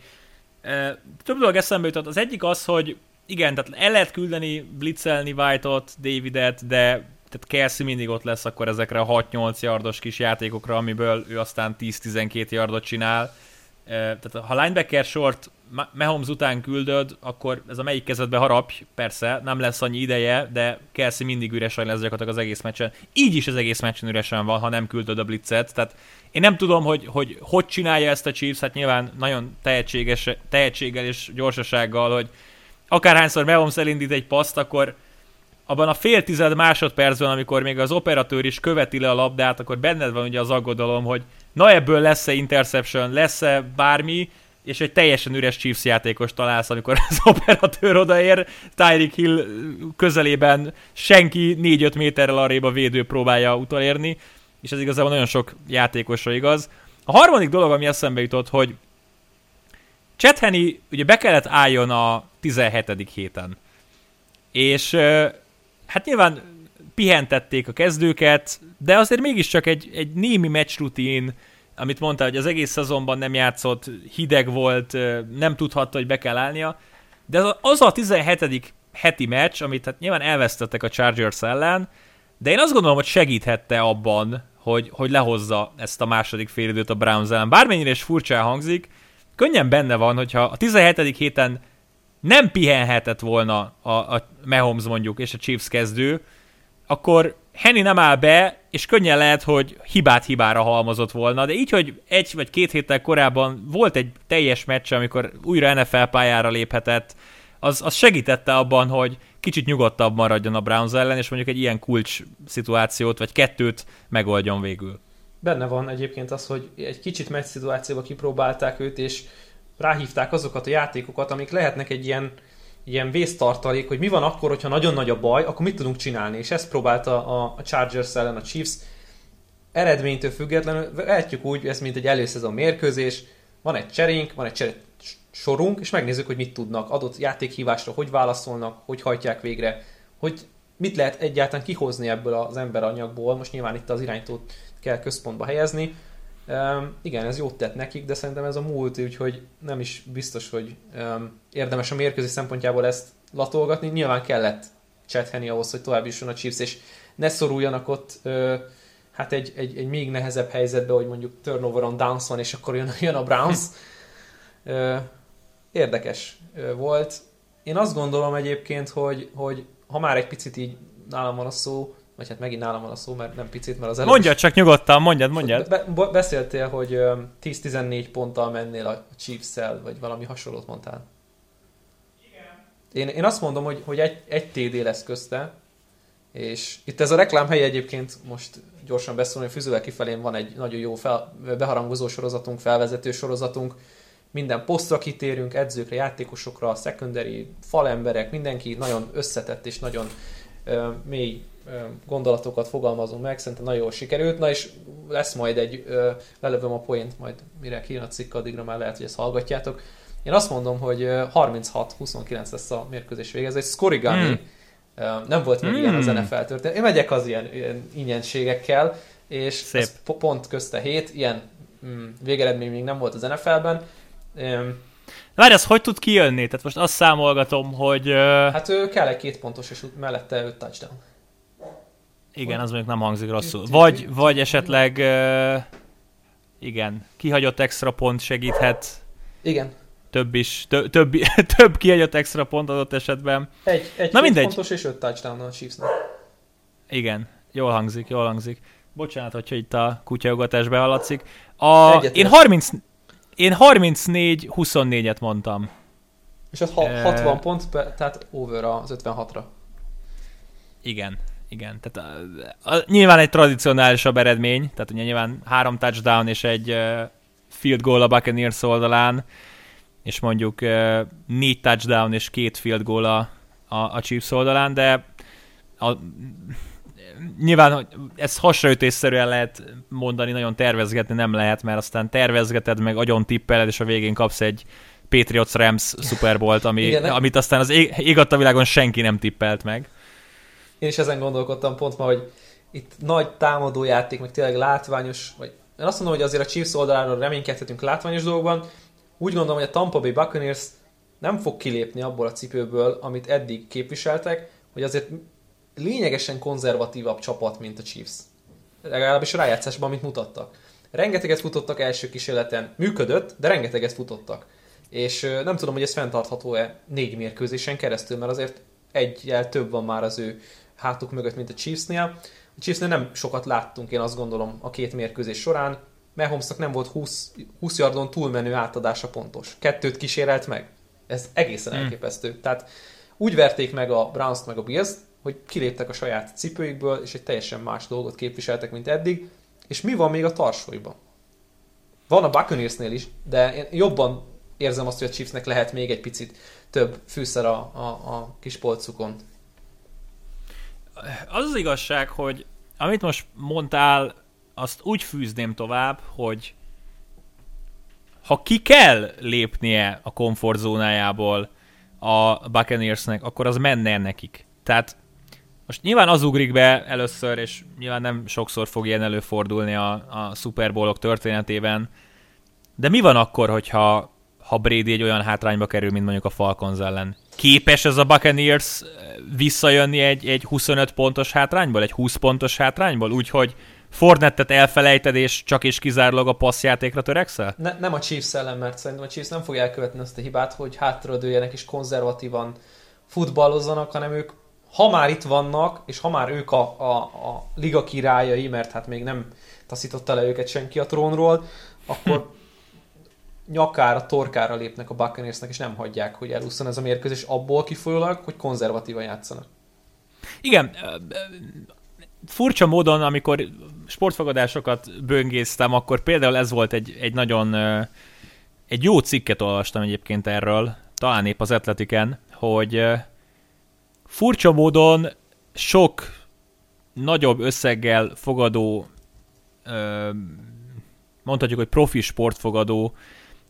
Több dolog eszembe jutott. Az egyik az, hogy igen, tehát el lehet küldeni, blitzelni White-ot, Davidet, de tehát Kelsey mindig ott lesz akkor ezekre a 6-8 yardos kis játékokra, amiből ő aztán 10-12 yardot csinál. Tehát ha linebacker sort Mahomes után küldöd, akkor ez a melyik kezedbe harapj, persze, nem lesz annyi ideje, de Kelsey mindig üresen lesz gyakorlatilag az egész meccsen. Így is az egész meccsen üresen van, ha nem küldöd a blitzet, tehát én nem tudom, hogy hogy, hogy csinálja ezt a Chiefs, hát nyilván nagyon tehetséges, tehetséggel és gyorsasággal, hogy akárhányszor Mahomes elindít egy paszt, akkor abban a fél tized másodpercben, amikor még az operatőr is követi le a labdát, akkor benned van ugye az aggodalom, hogy na ebből lesz-e interception, lesz-e bármi, és egy teljesen üres Chiefs játékos találsz, amikor az <laughs> operatőr odaér, Tyreek Hill közelében senki 4-5 méterrel arrébb a védő próbálja utolérni, és ez igazából nagyon sok játékosra igaz. A harmadik dolog, ami eszembe jutott, hogy Chet Henny ugye be kellett álljon a 17. héten, és hát nyilván pihentették a kezdőket, de azért mégiscsak egy, egy némi meccsrutin, amit mondta, hogy az egész szezonban nem játszott, hideg volt, nem tudhatta, hogy be kell állnia, de az a, az a 17. heti meccs, amit hát nyilván elvesztettek a Chargers ellen, de én azt gondolom, hogy segíthette abban, hogy, hogy lehozza ezt a második félidőt a Browns ellen. Bármennyire is furcsán hangzik, könnyen benne van, hogyha a 17. héten nem pihenhetett volna a, a Mahomes mondjuk és a Chiefs kezdő, akkor Henny nem áll be, és könnyen lehet, hogy hibát hibára halmozott volna, de így, hogy egy vagy két héttel korábban volt egy teljes meccs, amikor újra NFL pályára léphetett, az, az segítette abban, hogy kicsit nyugodtabb maradjon a Browns ellen, és mondjuk egy ilyen kulcs szituációt, vagy kettőt megoldjon végül. Benne van egyébként az, hogy egy kicsit meccs szituációba kipróbálták őt, és ráhívták azokat a játékokat, amik lehetnek egy ilyen ilyen vésztartalék, hogy mi van akkor, hogyha nagyon nagy a baj, akkor mit tudunk csinálni. És ezt próbálta a, Chargers ellen a Chiefs. Eredménytől függetlenül vehetjük úgy, ez mint egy előszezon mérkőzés, van egy cserénk, van egy csere sorunk, és megnézzük, hogy mit tudnak adott játékhívásra, hogy válaszolnak, hogy hajtják végre, hogy mit lehet egyáltalán kihozni ebből az emberanyagból. Most nyilván itt az iránytót kell központba helyezni, Igen, ez jót tett nekik, de szerintem ez a múlt, úgyhogy nem is biztos, hogy um, érdemes a mérkőzés szempontjából ezt latolgatni. Nyilván kellett csethenni ahhoz, hogy tovább jusson a Chiefs, és ne szoruljanak ott uh, hát egy, egy, egy még nehezebb helyzetbe, hogy mondjuk turnover on downs van, és akkor jön, <laughs> jön a Browns. Uh, érdekes volt. Én azt gondolom egyébként, hogy, hogy ha már egy picit így nálam van a szó, vagy hát megint nálam van a szó, mert nem picit, mert az előbb Mondjad csak nyugodtan, mondjad, mondjad. Be, be, beszéltél, hogy 10-14 ponttal mennél a chiefs vagy valami hasonlót mondtál. Igen. Én, én azt mondom, hogy, hogy egy, egy TD lesz közte, és itt ez a reklám hely egyébként most gyorsan beszélni, Füzővel kifelén van egy nagyon jó fel, beharangozó sorozatunk, felvezető sorozatunk, minden posztra kitérünk, edzőkre, játékosokra, secondary, falemberek, mindenki nagyon összetett és nagyon uh, mély gondolatokat fogalmazunk meg, szerintem nagyon jól sikerült, na és lesz majd egy, lelövöm a poént, majd mire kijön a cikk, addigra már lehet, hogy ezt hallgatjátok. Én azt mondom, hogy 36-29 lesz a mérkőzés vége, ez egy scorigami, mm. nem volt még mm. ilyen az hmm. NFL történet. Én megyek az ilyen, ilyen ingyenségekkel, és Szép. ez pont közte hét, ilyen mm, végeredmény még nem volt az NFL-ben. Várj, ez hogy tud kijönni? Tehát most azt számolgatom, hogy... Hát ő kell egy két pontos, és mellette öt touchdown. Igen, az mondjuk nem hangzik rosszul. Vagy, vagy esetleg, uh, igen, kihagyott extra pont segíthet. Igen. Több is, tö, több, <laughs> több kihagyott extra pont adott esetben. Egy, egy Na mindegy. pontos és öt touchdown a Chiefsnek. Igen, jól hangzik, jól hangzik. Bocsánat, hogyha itt a kutyajogatás behallatszik. A, én 30, én 34-24-et mondtam. És az 60 uh, pont, tehát over az 56-ra. Igen, igen. Tehát a, a, nyilván egy tradicionálisabb eredmény, tehát ugye nyilván három touchdown és egy uh, field goal a Buccaneers oldalán, és mondjuk uh, négy touchdown és két field goal a, a, a Chiefs oldalán, de a, nyilván hogy ez hasraütésszerűen lehet mondani, nagyon tervezgetni nem lehet, mert aztán tervezgeted, meg agyon tippeled, és a végén kapsz egy Patriots Rams Super Bowl-t, ami, Igen, amit aztán az ég, ég a világon senki nem tippelt meg. Én is ezen gondolkodtam pont ma, hogy itt nagy támadójáték, meg tényleg látványos, vagy én azt mondom, hogy azért a Chiefs oldaláról reménykedhetünk látványos dolgokban. Úgy gondolom, hogy a Tampa Bay Buccaneers nem fog kilépni abból a cipőből, amit eddig képviseltek, hogy azért lényegesen konzervatívabb csapat, mint a Chiefs. Legalábbis a rájátszásban, amit mutattak. Rengeteget futottak első kísérleten, működött, de rengeteget futottak. És nem tudom, hogy ez fenntartható-e négy mérkőzésen keresztül, mert azért egyel több van már az ő hátuk mögött, mint a Chiefsnél. A Chiefsnél nem sokat láttunk, én azt gondolom, a két mérkőzés során. Mahomesnak nem volt 20, 20 yardon túlmenő átadása pontos. Kettőt kísérelt meg. Ez egészen hmm. elképesztő. Tehát úgy verték meg a browns meg a bills hogy kiléptek a saját cipőikből, és egy teljesen más dolgot képviseltek, mint eddig. És mi van még a tarsóiban? Van a Buccaneersnél is, de én jobban érzem azt, hogy a Chiefsnek lehet még egy picit több fűszer a, a, a kis polcukon. Az az igazság, hogy amit most mondtál, azt úgy fűzném tovább, hogy ha ki kell lépnie a komfortzónájából a Buccaneersnek, akkor az menne nekik. Tehát most nyilván az ugrik be először, és nyilván nem sokszor fog ilyen előfordulni a, a Super Bowl-ok történetében, de mi van akkor, hogyha ha Brady egy olyan hátrányba kerül, mint mondjuk a Falcons ellen? Képes ez a Buccaneers visszajönni egy, egy 25 pontos hátrányból, egy 20 pontos hátrányból, úgyhogy Fornettet elfelejted, és csak és kizárólag a passzjátékra törekszel? Ne, nem a Chiefs ellen, mert szerintem a Chiefs nem fogja elkövetni azt a hibát, hogy hátradőjenek és konzervatívan futballozzanak, hanem ők ha már itt vannak, és ha már ők a, a, a liga királyai, mert hát még nem taszította le őket senki a trónról, akkor nyakára, torkára lépnek a Buccaneersnek, és nem hagyják, hogy elúszson ez a mérkőzés abból kifolyólag, hogy konzervatívan játszanak. Igen, furcsa módon, amikor sportfogadásokat böngésztem, akkor például ez volt egy, egy nagyon egy jó cikket olvastam egyébként erről, talán épp az Atletiken, hogy furcsa módon sok nagyobb összeggel fogadó mondhatjuk, hogy profi sportfogadó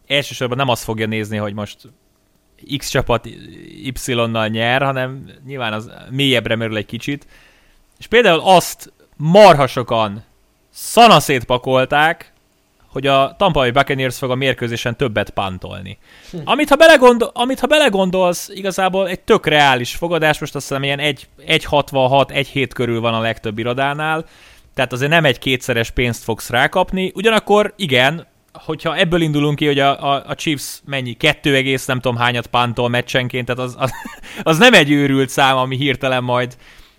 elsősorban nem azt fogja nézni, hogy most X csapat Y-nal nyer, hanem nyilván az mélyebbre merül egy kicsit. És például azt marhasokan szanaszét pakolták, hogy a Tampa Bay Buccaneers fog a mérkőzésen többet pantolni. Hm. Amit, ha belegondol, amit ha belegondolsz, igazából egy tök reális fogadás, most azt hiszem ilyen 1,66, 1,7 körül van a legtöbb irodánál, tehát azért nem egy kétszeres pénzt fogsz rákapni, ugyanakkor igen, hogyha ebből indulunk ki, hogy a, a, a Chiefs mennyi, kettő nem tudom hányat pántol meccsenként, tehát az, az, <laughs> az nem egy őrült szám, ami hirtelen majd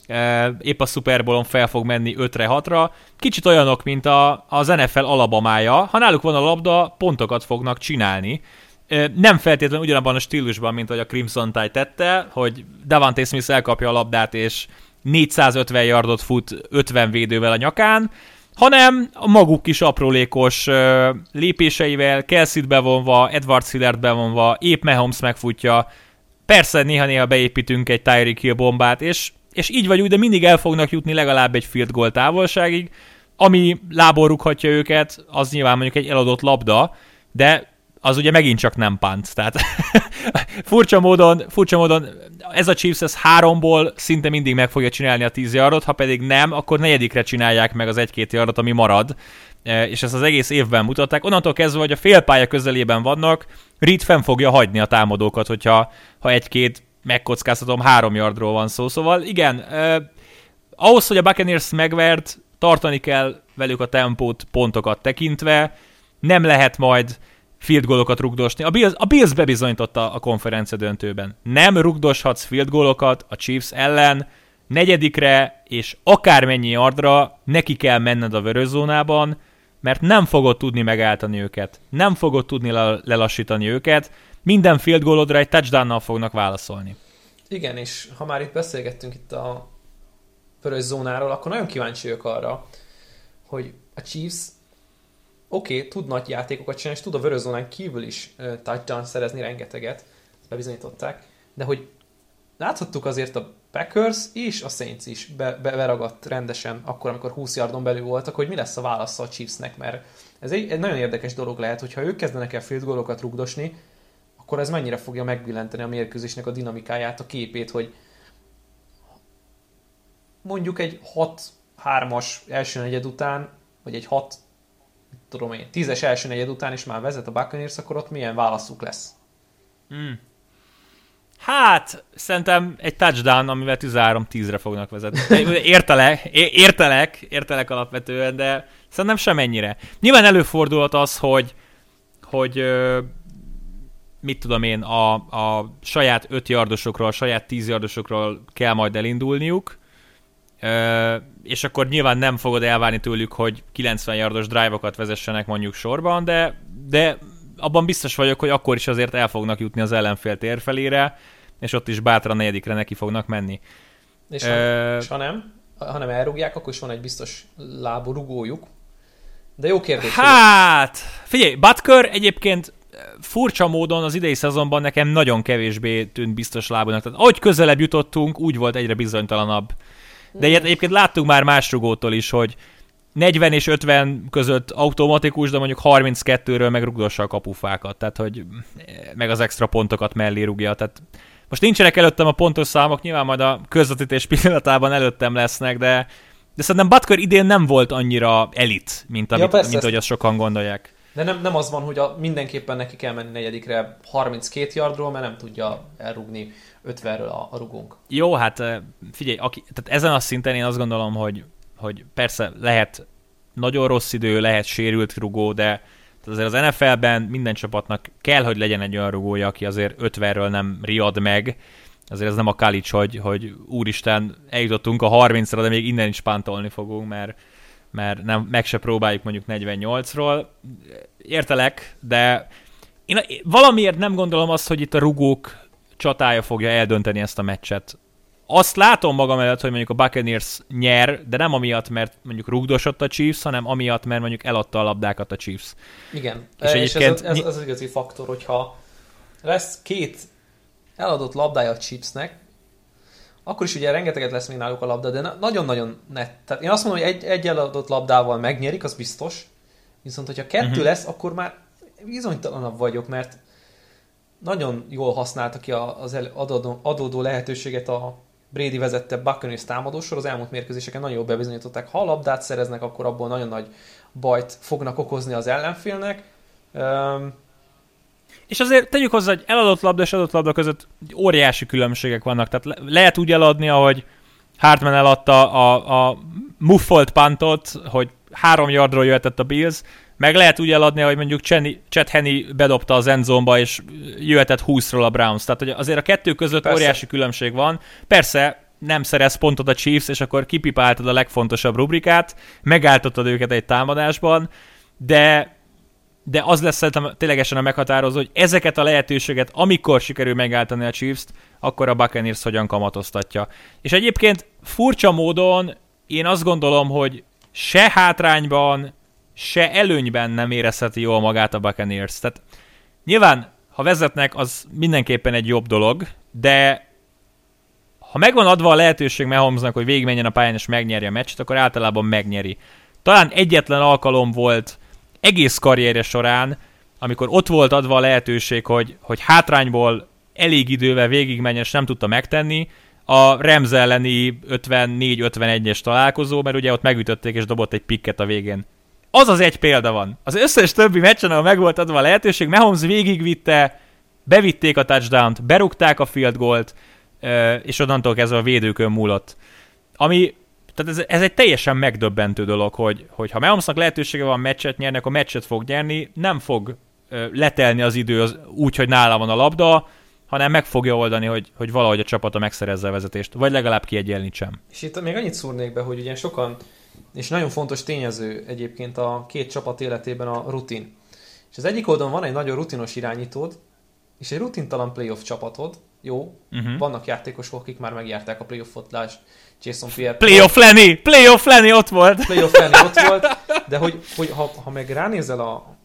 e, épp a Super Bowl-on fel fog menni 5-re, 6-ra. Kicsit olyanok, mint a, az NFL alabamája. Ha náluk van a labda, pontokat fognak csinálni. E, nem feltétlenül ugyanabban a stílusban, mint hogy a Crimson Tide tette, hogy Davante Smith elkapja a labdát, és 450 yardot fut 50 védővel a nyakán, hanem a maguk kis aprólékos uh, lépéseivel, Kelsey-t bevonva, Edward Hillert bevonva, épp Mahomes megfutja, persze néha-néha beépítünk egy Tyreek Hill bombát, és, és így vagy úgy, de mindig el fognak jutni legalább egy field goal távolságig, ami lából őket, az nyilván mondjuk egy eladott labda, de az ugye megint csak nem punt. Tehát <laughs> furcsa, módon, furcsa módon ez a Chiefs ez háromból szinte mindig meg fogja csinálni a tíz yardot, ha pedig nem, akkor negyedikre csinálják meg az egy-két yardot, ami marad e, és ezt az egész évben mutatták. Onnantól kezdve, hogy a félpálya közelében vannak, Reed fenn fogja hagyni a támadókat, hogyha ha egy-két megkockáztatom, három yardról van szó. Szóval igen, eh, ahhoz, hogy a Buccaneers megvert, tartani kell velük a tempót pontokat tekintve, nem lehet majd field golokat rugdosni. A Bills, a Bills bebizonyította a konferencia döntőben. Nem rugdoshatsz field golokat a Chiefs ellen, negyedikre és akármennyi yardra neki kell menned a vöröszónában, mert nem fogod tudni megálltani őket. Nem fogod tudni lelassítani őket. Minden field goalodra egy touchdownnal fognak válaszolni. Igen, és ha már itt beszélgettünk itt a vörös zónáról, akkor nagyon kíváncsi vagyok arra, hogy a Chiefs oké, okay, tud nagy játékokat csinálni, és tud a vörös zónán kívül is uh, touchdown szerezni rengeteget, ezt bebizonyították, de hogy láthattuk azért a Packers és a Saints is be, be, beragadt rendesen akkor, amikor 20 yardon belül voltak, hogy mi lesz a válasz a Chiefsnek, mert ez egy, egy nagyon érdekes dolog lehet, hogyha ők kezdenek el field goalokat rugdosni, akkor ez mennyire fogja megbillenteni a mérkőzésnek a dinamikáját, a képét, hogy mondjuk egy 6-3-as első negyed után, vagy egy 6 tudom én, 10-es első negyed után is már vezet a Buccaneers, akkor ott milyen válaszuk lesz? Hmm. Hát, szerintem egy touchdown, amivel 13-10-re fognak vezetni. Értelek, értelek, értelek alapvetően, de szerintem semennyire. Nyilván előfordulhat az, hogy, hogy mit tudom én, a, a saját 5 yardosokról, a saját 10 yardosokról kell majd elindulniuk, és akkor nyilván nem fogod elvárni tőlük, hogy 90 yardos drive-okat vezessenek mondjuk sorban, de, de abban biztos vagyok, hogy akkor is azért el fognak jutni az ellenfél térfelére, és ott is bátran negyedikre neki fognak menni. És ha, uh, és ha nem, hanem elrúgják, akkor is van egy biztos lábú rugójuk. De jó kérdés. Hát, figyelj, Butker egyébként furcsa módon az idei szezonban nekem nagyon kevésbé tűnt biztos lábúnak. Tehát ahogy közelebb jutottunk, úgy volt egyre bizonytalanabb. De ilyet egyébként láttunk már más rugótól is, hogy 40 és 50 között automatikus, de mondjuk 32-ről meg rugdossa a kapufákat, tehát hogy meg az extra pontokat mellé rúgja, tehát most nincsenek előttem a pontos számok, nyilván majd a közvetítés pillanatában előttem lesznek, de, de szerintem Butker idén nem volt annyira elit, mint, amit, ja, persze, mint ahogy azt sokan gondolják. De nem, nem az van, hogy a, mindenképpen neki kell menni negyedikre 32 yardról, mert nem tudja elrugni 50-ről a, a rugónk. Jó, hát figyelj, aki, tehát ezen a szinten én azt gondolom, hogy, hogy persze lehet nagyon rossz idő, lehet sérült rugó, de azért az NFL-ben minden csapatnak kell, hogy legyen egy olyan rugója, aki azért 50-ről nem riad meg, azért ez nem a Kalics, hogy, hogy úristen, eljutottunk a 30-ra, de még innen is pántolni fogunk, mert, mert nem, meg se próbáljuk mondjuk 48-ról. Értelek, de én valamiért nem gondolom azt, hogy itt a rugók csatája fogja eldönteni ezt a meccset. Azt látom magam előtt, hogy mondjuk a Buccaneers nyer, de nem amiatt, mert mondjuk rugdosott a Chiefs, hanem amiatt, mert mondjuk eladta a labdákat a Chiefs. Igen, és, és ez, ez, ez az igazi faktor, hogyha lesz két eladott labdája a Chiefsnek, akkor is ugye rengeteget lesz még náluk a labda, de nagyon-nagyon net. Tehát én azt mondom, hogy egy, egy eladott labdával megnyerik, az biztos. Viszont, hogyha kettő uh-huh. lesz, akkor már bizonytalanabb vagyok, mert nagyon jól használta ki az adódó, adódó lehetőséget a Brady vezette Buccaneers támadósor, az elmúlt mérkőzéseken nagyon jól bebizonyították. Ha a labdát szereznek, akkor abból nagyon nagy bajt fognak okozni az ellenfélnek. Um, és azért tegyük hozzá, hogy eladott labda és adott labda között óriási különbségek vannak. Tehát le- lehet úgy eladni, ahogy Hartman eladta a, a muffolt pantot, hogy három yardról jöhetett a Bills, meg lehet úgy eladni, hogy mondjuk Chet Henny bedobta az endzomba, és jöhetett 20-ról a Browns. Tehát hogy azért a kettő között Persze. óriási különbség van. Persze, nem szerez pontot a Chiefs, és akkor kipipáltad a legfontosabb rubrikát, megálltottad őket egy támadásban, de de az lesz szerintem ténylegesen a meghatározó, hogy ezeket a lehetőséget, amikor sikerül megállítani a Chiefs-t, akkor a Buccaneers hogyan kamatoztatja. És egyébként furcsa módon én azt gondolom, hogy se hátrányban, se előnyben nem érezheti jól magát a Buccaneers. Tehát nyilván, ha vezetnek, az mindenképpen egy jobb dolog, de ha megvan adva a lehetőség Mahomesnak, hogy végigmenjen a pályán és megnyerje a meccset, akkor általában megnyeri. Talán egyetlen alkalom volt egész karrierje során, amikor ott volt adva a lehetőség, hogy, hogy hátrányból elég idővel végigmenjen, és nem tudta megtenni, a Rams elleni 54-51-es találkozó, mert ugye ott megütötték és dobott egy pikket a végén. Az az egy példa van. Az összes többi meccsen, ahol meg volt adva a lehetőség, Mahomes végigvitte, bevitték a touchdown-t, berúgták a field goalt, és onnantól kezdve a védőkön múlott. Ami, tehát ez, ez egy teljesen megdöbbentő dolog, hogy, hogy ha Mahomesnak lehetősége van meccset nyerni, akkor meccset fog nyerni, nem fog letelni az idő az, úgy, hogy nála van a labda, hanem meg fogja oldani, hogy, hogy valahogy a csapata megszerezze a vezetést, vagy legalább kiegyenlítsem. És itt még annyit szúrnék be, hogy ugye sokan és nagyon fontos tényező egyébként a két csapat életében a rutin. És az egyik oldalon van egy nagyon rutinos irányítód, és egy rutintalan playoff csapatod, jó. Uh-huh. Vannak játékosok, akik már megjárták a playoffot, lásd Jason Pierre. Playoff Lenny! Playoff Lenny ott volt! Playoff Lenny ott volt, <laughs> de hogy, hogy ha, ha meg ránézel a,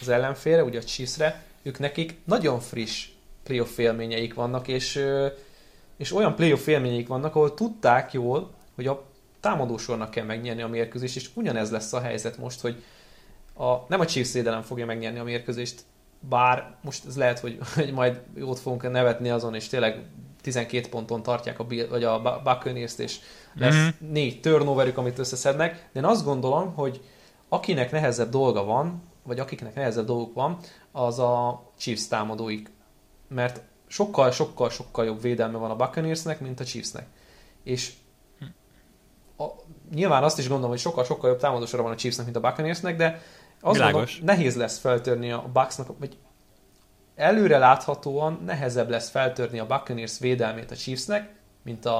az ellenfélre, ugye a Chiefsre, ők nekik nagyon friss playoff élményeik vannak, és, és olyan playoff élményeik vannak, ahol tudták jól, hogy a támadósornak kell megnyerni a mérkőzést, és ugyanez lesz a helyzet most, hogy a, nem a Chiefs védelem fogja megnyerni a mérkőzést, bár most ez lehet, hogy, hogy majd jót fogunk nevetni azon, és tényleg 12 ponton tartják a, vagy a Buccaneers-t, és lesz mm-hmm. négy turnoverük, amit összeszednek, de én azt gondolom, hogy akinek nehezebb dolga van, vagy akiknek nehezebb dolguk van, az a Chiefs támadóik. Mert sokkal, sokkal, sokkal jobb védelme van a Buccaneersnek, mint a Chiefsnek. És a, nyilván azt is gondolom, hogy sokkal, sokkal jobb támadósora van a Chiefsnek, mint a Buccaneersnek, de az gondolom, nehéz lesz feltörni a Bucksnak, vagy előre láthatóan nehezebb lesz feltörni a Buccaneers védelmét a Chiefsnek, mint a,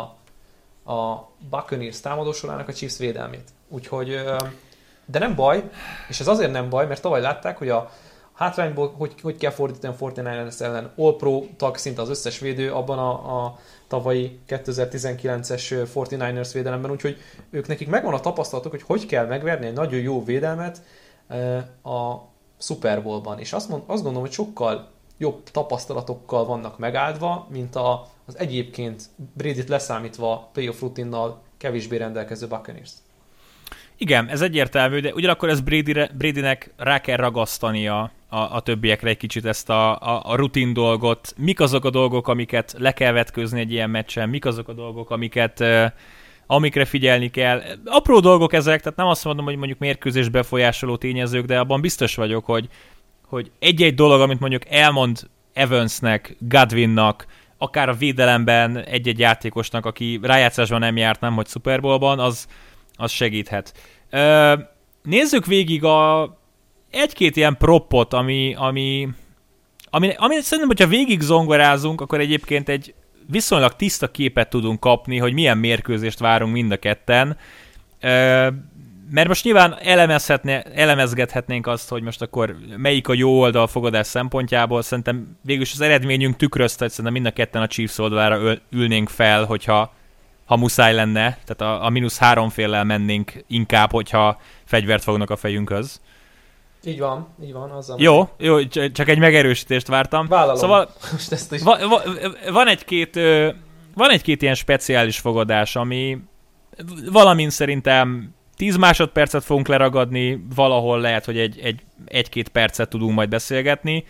a Buccaneers támadósorának a Chiefs védelmét. Úgyhogy, de nem baj, és ez azért nem baj, mert tavaly látták, hogy a hátrányból hogy, hogy kell fordítani a 49ers ellen. All Pro tag szinte az összes védő abban a, a tavalyi 2019-es 49ers védelemben, úgyhogy ők nekik megvan a tapasztalatuk, hogy hogy kell megverni egy nagyon jó védelmet a Super Bowl-ban. És azt, mond, azt gondolom, hogy sokkal jobb tapasztalatokkal vannak megáldva, mint a, az egyébként Brady-t leszámítva playoff rutinnal kevésbé rendelkező Buccaneers. Igen, ez egyértelmű, de ugyanakkor ez Brady, Bradynek rá kell ragasztania a, a többiekre egy kicsit ezt a, a, a rutin dolgot. Mik azok a dolgok, amiket le kell vetközni egy ilyen meccsen, mik azok a dolgok, amiket amikre figyelni kell. Apró dolgok ezek, tehát nem azt mondom, hogy mondjuk mérkőzés befolyásoló tényezők, de abban biztos vagyok, hogy, hogy egy-egy dolog, amit mondjuk elmond Evansnek, Godwinnak, akár a védelemben egy-egy játékosnak, aki rájátszásban nem járt, nem hogy Super Bowlban, az, az segíthet. Ö, nézzük végig a egy-két ilyen proppot, ami, ami, ami, ami szerintem, hogyha végig zongorázunk, akkor egyébként egy viszonylag tiszta képet tudunk kapni, hogy milyen mérkőzést várunk mind a ketten. Ö, mert most nyilván elemezgethetnénk azt, hogy most akkor melyik a jó oldal fogadás szempontjából. Szerintem végülis az eredményünk tükrözte, hogy szerintem mind a ketten a Chiefs oldalára ülnénk fel, hogyha ha muszáj lenne, tehát a, a mínusz háromféllel mennénk inkább, hogyha fegyvert fognak a fejünkhöz. Így van, így van. Azzal jó, jó, csak egy megerősítést vártam. Vállalom. Szóval <laughs> Most ezt is. Va, va, van egy-két van egy-két ilyen speciális fogadás, ami valamint szerintem 10 másodpercet fogunk leragadni, valahol lehet, hogy egy, egy, egy-két percet tudunk majd beszélgetni.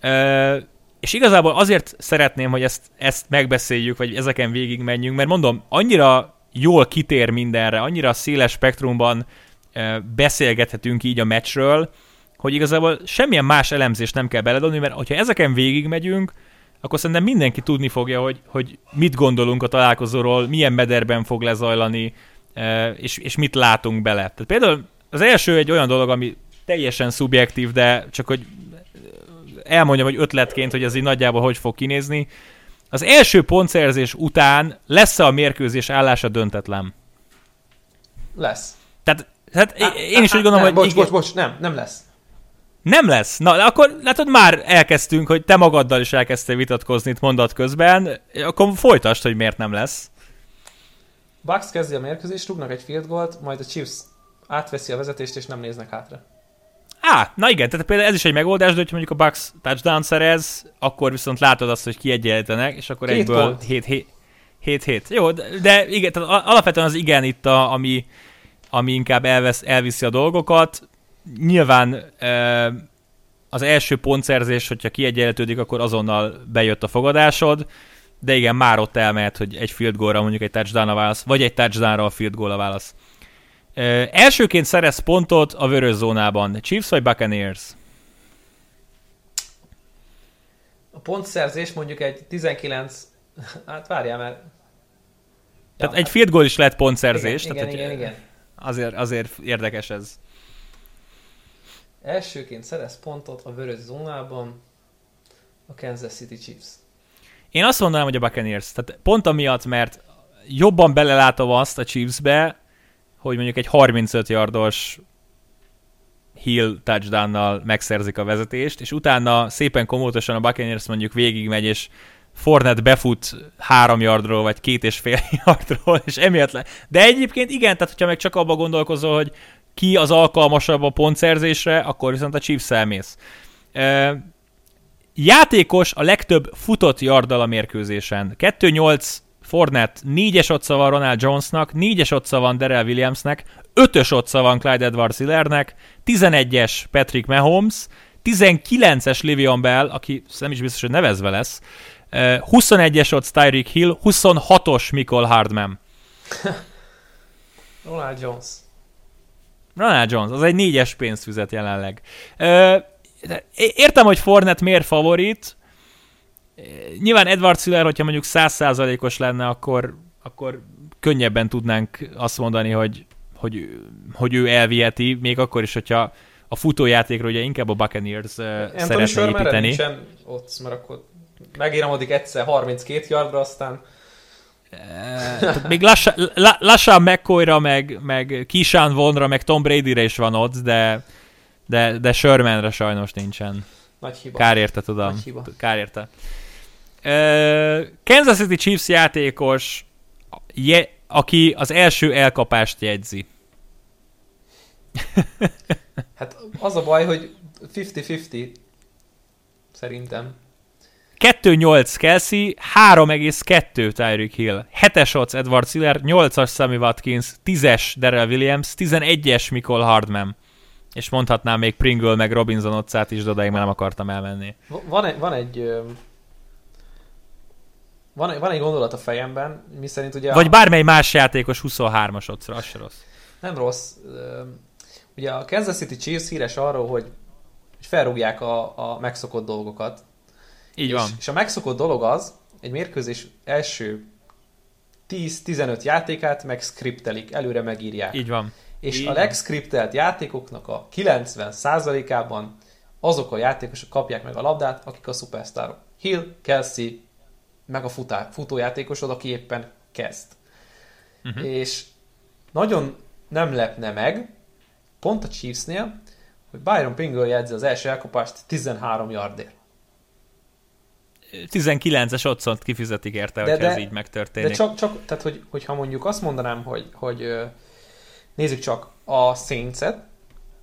Ö, és igazából azért szeretném, hogy ezt, ezt megbeszéljük, vagy ezeken végig menjünk, mert mondom, annyira jól kitér mindenre, annyira széles spektrumban ö, beszélgethetünk így a meccsről, hogy igazából semmilyen más elemzést nem kell beledobni, mert hogyha ezeken végig megyünk, akkor szerintem mindenki tudni fogja, hogy, hogy mit gondolunk a találkozóról, milyen mederben fog lezajlani, és, és mit látunk bele. Tehát például az első egy olyan dolog, ami teljesen szubjektív, de csak hogy elmondjam, hogy ötletként, hogy ez így nagyjából hogy fog kinézni. Az első pontszerzés után lesz-e a mérkőzés állása döntetlen? Lesz. Tehát, tehát hát, én is úgy gondolom, nem, hogy... Bocs, bocs, bocs, nem, nem lesz. Nem lesz. Na, akkor látod, már elkezdtünk, hogy te magaddal is elkezdtél vitatkozni itt mondat közben, akkor folytasd, hogy miért nem lesz. Bucks kezdi a mérkőzést, rúgnak egy field goalt, majd a Chiefs átveszi a vezetést, és nem néznek hátra. Á, na igen, tehát például ez is egy megoldás, de hogyha mondjuk a Bucks touchdown szerez, akkor viszont látod azt, hogy kiegyenlítenek, és akkor Két egyből 7-7. Jó, de, de igen, tehát alapvetően az igen itt, a, ami, ami inkább elvesz, elviszi a dolgokat. Nyilván e, az első pontszerzés, hogyha kiegyenlítődik, akkor azonnal bejött a fogadásod de igen, már ott elmehet, hogy egy field goalra mondjuk egy touchdown a válasz, vagy egy touchdownra a field goal a válasz. Ö, elsőként szerez pontot a vörös zónában. Chiefs vagy Buccaneers? A pontszerzés mondjuk egy 19... Hát várjál, mert... Tehát ja, egy field goal is lehet pontszerzés. Igen, tehát igen, igen, igen. Azért, azért érdekes ez. Elsőként szerez pontot a vörös zónában a Kansas City Chiefs. Én azt mondanám, hogy a Buccaneers. Tehát pont amiatt, mert jobban belelátom azt a Chiefsbe, hogy mondjuk egy 35 yardos Hill touchdownnal megszerzik a vezetést, és utána szépen komótosan a Buccaneers mondjuk végigmegy, és Fornet befut három yardról, vagy két és fél <laughs> yardról, és emiatt le. De egyébként igen, tehát hogyha meg csak abba gondolkozol, hogy ki az alkalmasabb a pontszerzésre, akkor viszont a Chiefs elmész. Játékos a legtöbb futott yarddal a mérkőzésen. 2-8 Fornet, 4-es otca van Ronald Jonesnak, 4-es otca van Darrell Williamsnek, 5-ös otca van Clyde edwards hillernek 11-es Patrick Mahomes, 19-es Livion Bell, aki nem is biztos, hogy nevezve lesz, 21-es ott Tyreek Hill, 26-os Michael Hardman. Ronald Jones. Ronald Jones, az egy négyes pénzfüzet jelenleg. Értem, hogy Fornet miért favorit. Nyilván Edward Siller, hogyha mondjuk 100%-os lenne, akkor, akkor könnyebben tudnánk azt mondani, hogy, hogy, hogy ő elviheti, még akkor is, hogyha a futójátékról ugye inkább a Buccaneers Anthony szeretne Sherman építeni. nincsen ott, mert akkor megíramodik egyszer 32 yardra, aztán tehát még lassan, lassan McCoy-ra, meg, meg Kishan Vonra, meg Tom Brady-re is van ott, de, de, de Shermanre sajnos nincsen. Nagy hiba. Kár érte, tudom. Nagy hiba. Kár érte. Kansas City Chiefs játékos, je, aki az első elkapást jegyzi. <laughs> hát az a baj, hogy 50-50 szerintem. 2-8 Kelsey, 3,2 Tyreek Hill, 7-es Otz Edward Siller, 8-as Sammy Watkins, 10-es Darrell Williams, 11-es Michael Hardman. És mondhatnám még Pringle meg Robinson otcát is, de odaig már nem akartam elmenni. Van egy, van egy van, egy, van egy gondolat a fejemben, mi szerint ugye... Vagy a... bármely más játékos 23-as otcra, az se rossz. Nem rossz. Ugye a Kansas City Chiefs híres arról, hogy felrúgják a, a megszokott dolgokat, így és, van. És a megszokott dolog az, egy mérkőzés első 10-15 játékát megskriptelik, előre megírják. Így van. És Így a legskriptelt játékoknak a 90%-ában azok a játékosok kapják meg a labdát, akik a szupersztárok. Hill, Kelsey, meg a futá, futójátékosod, aki éppen kezd. Uh-huh. És nagyon nem lepne meg, pont a Chiefsnél, hogy Byron Pringle jegyzi az első elkapást 13 yardért. 19-es otthont kifizetik érte, de, hogyha de, ez így megtörténik. De csak, csak tehát, hogy, hogyha mondjuk azt mondanám, hogy, hogy nézzük csak a Saints-et,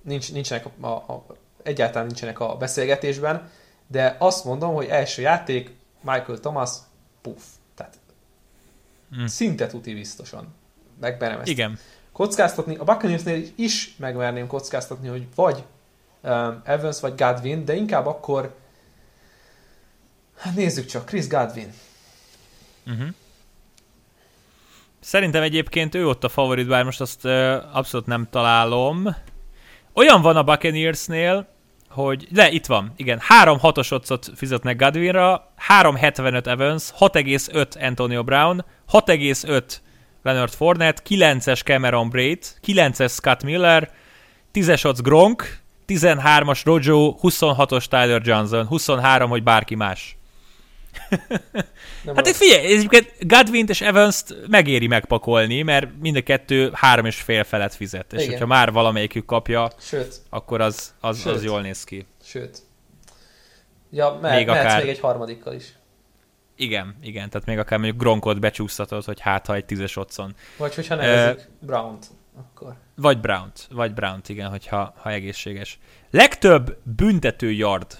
nincs, nincsenek a, a, a, egyáltalán nincsenek a beszélgetésben, de azt mondom, hogy első játék Michael Thomas, puff. Tehát hmm. szinte tuti biztosan. Megbenem ezt. Igen. Kockáztatni, a Buccaneersnél is megmerném kockáztatni, hogy vagy um, Evans, vagy Godwin, de inkább akkor Hát nézzük csak, Chris Godwin. Uh-huh. Szerintem egyébként ő ott a favorit, bár most azt uh, abszolút nem találom. Olyan van a Buccaneersnél, hogy, de itt van, igen, 3-6-os otcot fizetnek Godwinra, 3-75 Evans, 6,5 Antonio Brown, 6,5 Leonard Fournette, 9-es Cameron Braid, 9-es Scott Miller, 10-es ott Gronk, 13-as Rojo, 26-os Tyler Johnson, 23, hogy bárki más <laughs> hát itt figyelj, egyébként godwin és Evans-t megéri megpakolni, mert mind a kettő három és fél felet fizet. És Igen. hogyha már valamelyikük kapja, Sőt. akkor az, az, Sőt. az jól néz ki. Sőt. Ja, mehet, még akár... még egy harmadikkal is. Igen, igen, tehát még akár mondjuk Gronkot becsúsztatod, hogy hát ha egy tízes otthon. Vagy hogyha nevezik uh, Brown-t, akkor. Vagy Brown-t, vagy Brown-t, igen, hogyha ha egészséges. Legtöbb büntető yard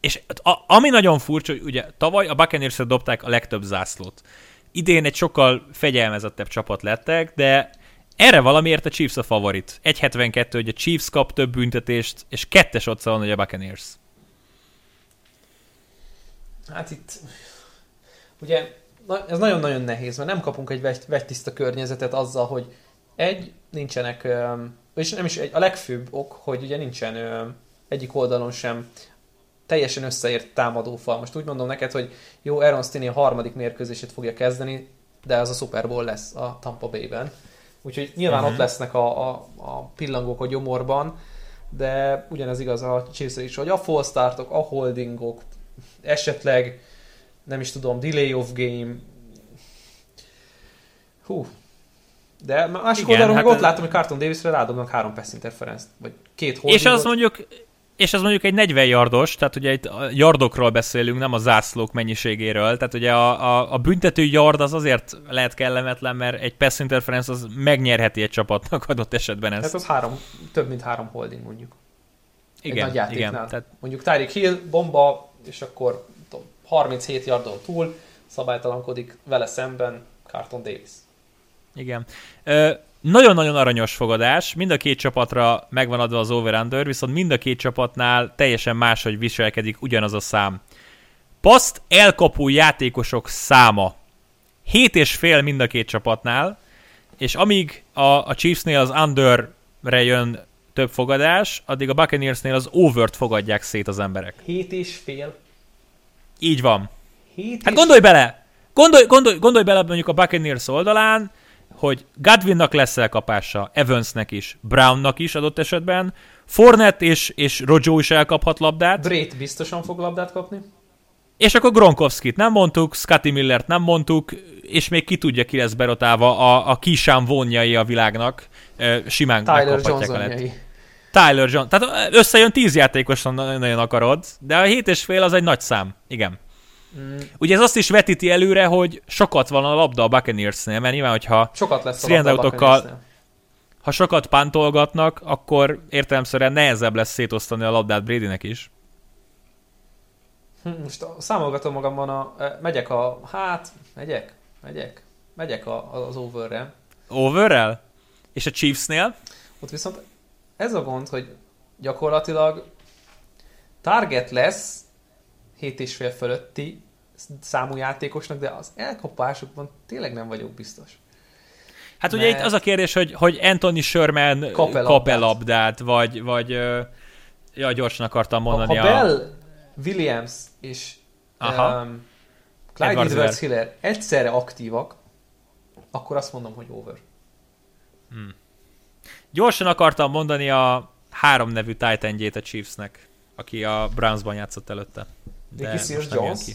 és a, ami nagyon furcsa, hogy ugye tavaly a buccaneers dobták a legtöbb zászlót. Idén egy sokkal fegyelmezettebb csapat lettek, de erre valamiért a Chiefs a favorit. 1.72, hogy a Chiefs kap több büntetést, és kettes ott van, hogy a Buccaneers. Hát itt, ugye ez nagyon-nagyon nehéz, mert nem kapunk egy vegy, vegytiszta környezetet azzal, hogy egy, nincsenek, és nem is egy, a legfőbb ok, hogy ugye nincsen egyik oldalon sem teljesen összeért támadófal. Most úgy mondom neked, hogy jó, Aaron Stinney a harmadik mérkőzését fogja kezdeni, de az a Super Bowl lesz a Tampa Bay-ben. Úgyhogy nyilván uh-huh. ott lesznek a, a, a pillangók a gyomorban, de ugyanez igaz a chiefs is, hogy a fall startok, a holdingok, esetleg nem is tudom, delay of game, hú, de másik oldalon hát ott látom, hogy Carton Davisre rádobnak három pass interference vagy két holdingot. És az mondjuk és ez mondjuk egy 40 yardos, tehát ugye itt a yardokról beszélünk, nem a zászlók mennyiségéről, tehát ugye a, a, a büntető yard az azért lehet kellemetlen, mert egy pass interference az megnyerheti egy csapatnak adott esetben ezt. Hát az három, több mint három holding mondjuk. igen, egy nagy igen, tehát Mondjuk Tyreek Hill, bomba, és akkor tudom, 37 yardon túl, szabálytalankodik vele szemben Carton Davis. Igen. Ö, nagyon-nagyon aranyos fogadás, mind a két csapatra megvan adva az over-under, viszont mind a két csapatnál teljesen máshogy viselkedik ugyanaz a szám. Paszt elkapó játékosok száma. 7 és fél mind a két csapatnál, és amíg a, a Chiefsnél az underre jön több fogadás, addig a Buccaneersnél az overt fogadják szét az emberek. 7 és fél. Így van. 7 Hát és gondolj bele! Gondolj, gondolj, gondolj bele mondjuk a Buccaneers oldalán, hogy Godwinnak lesz elkapása, Evansnek is, Brownnak is adott esetben, Fournette és, és Rojo is elkaphat labdát, Brét biztosan fog labdát kapni. és akkor Gronkowski-t nem mondtuk, Scotty Millert nem mondtuk, és még ki tudja, ki lesz berotálva a, a kisám vonjai a világnak, simán Tyler. Johnson Tyler John. Tehát összejön 10 játékosan nagyon akarod, de a 7 és fél az egy nagy szám. Igen. Mm, Ugye ez azt is vetíti előre, hogy sokat van a labda a Buccaneersnél, mert nyilván, hogyha sokat lesz a labda ha sokat pántolgatnak, akkor értelemszerűen nehezebb lesz szétosztani a labdát Bradynek is. Hm, Most számolgatom magamban, a, e, megyek a, hát, megyek, megyek, megyek a, az overre. Overrel? És a Chiefsnél? Ott viszont ez a gond, hogy gyakorlatilag target lesz 7,5 fölötti számú játékosnak, de az elkapásokban tényleg nem vagyok biztos. Hát ugye Mert- itt az a kérdés, hogy, hogy Anthony Sherman Kap-e kap-e labdát? labdát, vagy, vagy ö, ja, gyorsan akartam Ha, mondani ha a... Bell, Williams és Aha. um, Clyde Edwards Edwards Hiller egyszerre aktívak, akkor azt mondom, hogy over. Gyorsan akartam mondani a három nevű titan a Chiefsnek, aki a Brownsban játszott előtte. De Ricky Sears Jones? ki.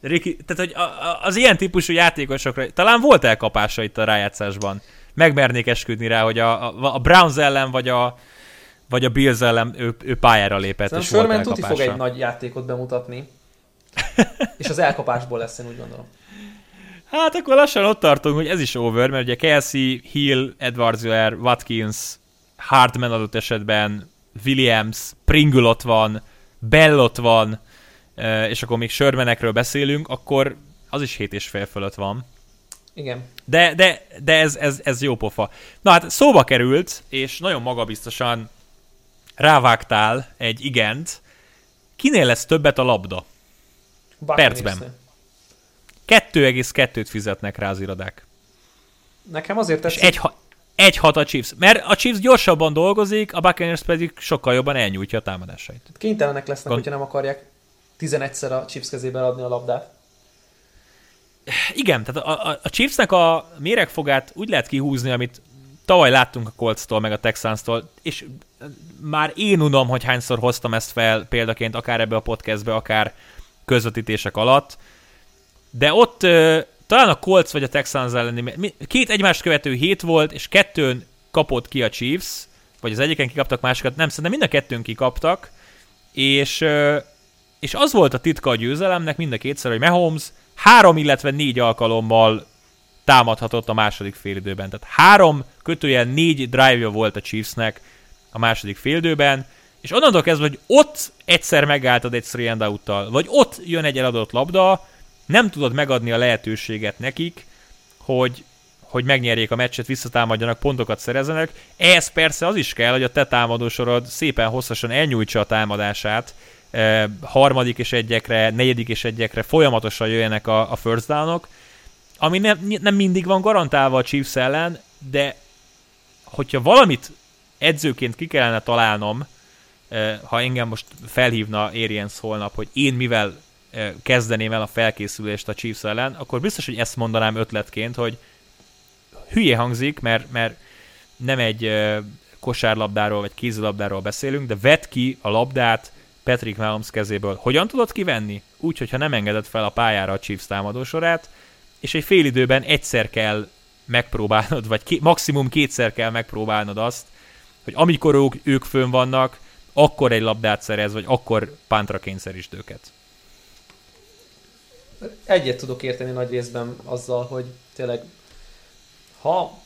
Ricky, tehát, hogy a, a, az ilyen típusú játékosokra, talán volt elkapása itt a rájátszásban. Megmernék esküdni rá, hogy a, a, a Browns ellen, vagy a, vagy a Bills ellen ő, ő pályára lépett, Szerintem és volt Sherman fog egy nagy játékot bemutatni, <laughs> és az elkapásból lesz, én úgy gondolom. Hát akkor lassan ott tartunk, hogy ez is over, mert ugye Kelsey, Hill, Edwards Watkins, Hartman adott esetben, Williams, Pringle ott van, Bell ott van, és akkor még Shermanekről beszélünk, akkor az is 7 és fél fölött van. Igen. De, de, de ez, ez, ez jó pofa. Na hát szóba került, és nagyon magabiztosan rávágtál egy igent. Kinél lesz többet a labda? Buccaneersnél. Percben. 2,2-t fizetnek rá az irodák. Nekem azért És tetszik, egy, ha- egy hat a Chiefs. Mert a Chiefs gyorsabban dolgozik, a Buccaneers pedig sokkal jobban elnyújtja a támadásait. kénytelenek lesznek, Gond- hogyha nem akarják 11-szer a Chiefs kezébe adni a labdát. Igen, tehát a, a, a Chiefsnek a méregfogát úgy lehet kihúzni, amit tavaly láttunk a Colts-tól, meg a Texans-tól, és már én unom, hogy hányszor hoztam ezt fel példaként, akár ebbe a podcastbe, akár közvetítések alatt, de ott ö, talán a Colts vagy a Texans elleni, két egymást követő hét volt, és kettőn kapott ki a Chiefs, vagy az egyiken kikaptak, másikat nem, szerintem mind a kettőn kikaptak, és, ö, és az volt a titka a győzelemnek mind a kétszer, hogy Mahomes három, illetve négy alkalommal támadhatott a második félidőben. Tehát három kötőjel négy drive volt a Chiefsnek a második félidőben, és onnantól kezdve, hogy ott egyszer megálltad egy three and out-tal, vagy ott jön egy eladott labda, nem tudod megadni a lehetőséget nekik, hogy, hogy megnyerjék a meccset, visszatámadjanak, pontokat szerezzenek. Ehhez persze az is kell, hogy a te támadósorod szépen hosszasan elnyújtsa a támadását, harmadik és egyekre, negyedik és egyekre folyamatosan jöjjenek a, a first downok, ami nem, nem mindig van garantálva a Chiefs ellen, de hogyha valamit edzőként ki kellene találnom, ha engem most felhívna Arians holnap, hogy én mivel kezdeném el a felkészülést a Chiefs ellen, akkor biztos, hogy ezt mondanám ötletként, hogy hülye hangzik, mert, mert nem egy kosárlabdáról vagy kézilabdáról beszélünk, de vedd ki a labdát Patrick Mahomes kezéből. Hogyan tudod kivenni? Úgy, hogyha nem engedett fel a pályára a Chiefs támadósorát, és egy fél időben egyszer kell megpróbálnod, vagy ké- maximum kétszer kell megpróbálnod azt, hogy amikor ők, ők fönn vannak, akkor egy labdát szerez, vagy akkor pántra kényszerítsd őket. Egyet tudok érteni nagy részben azzal, hogy tényleg ha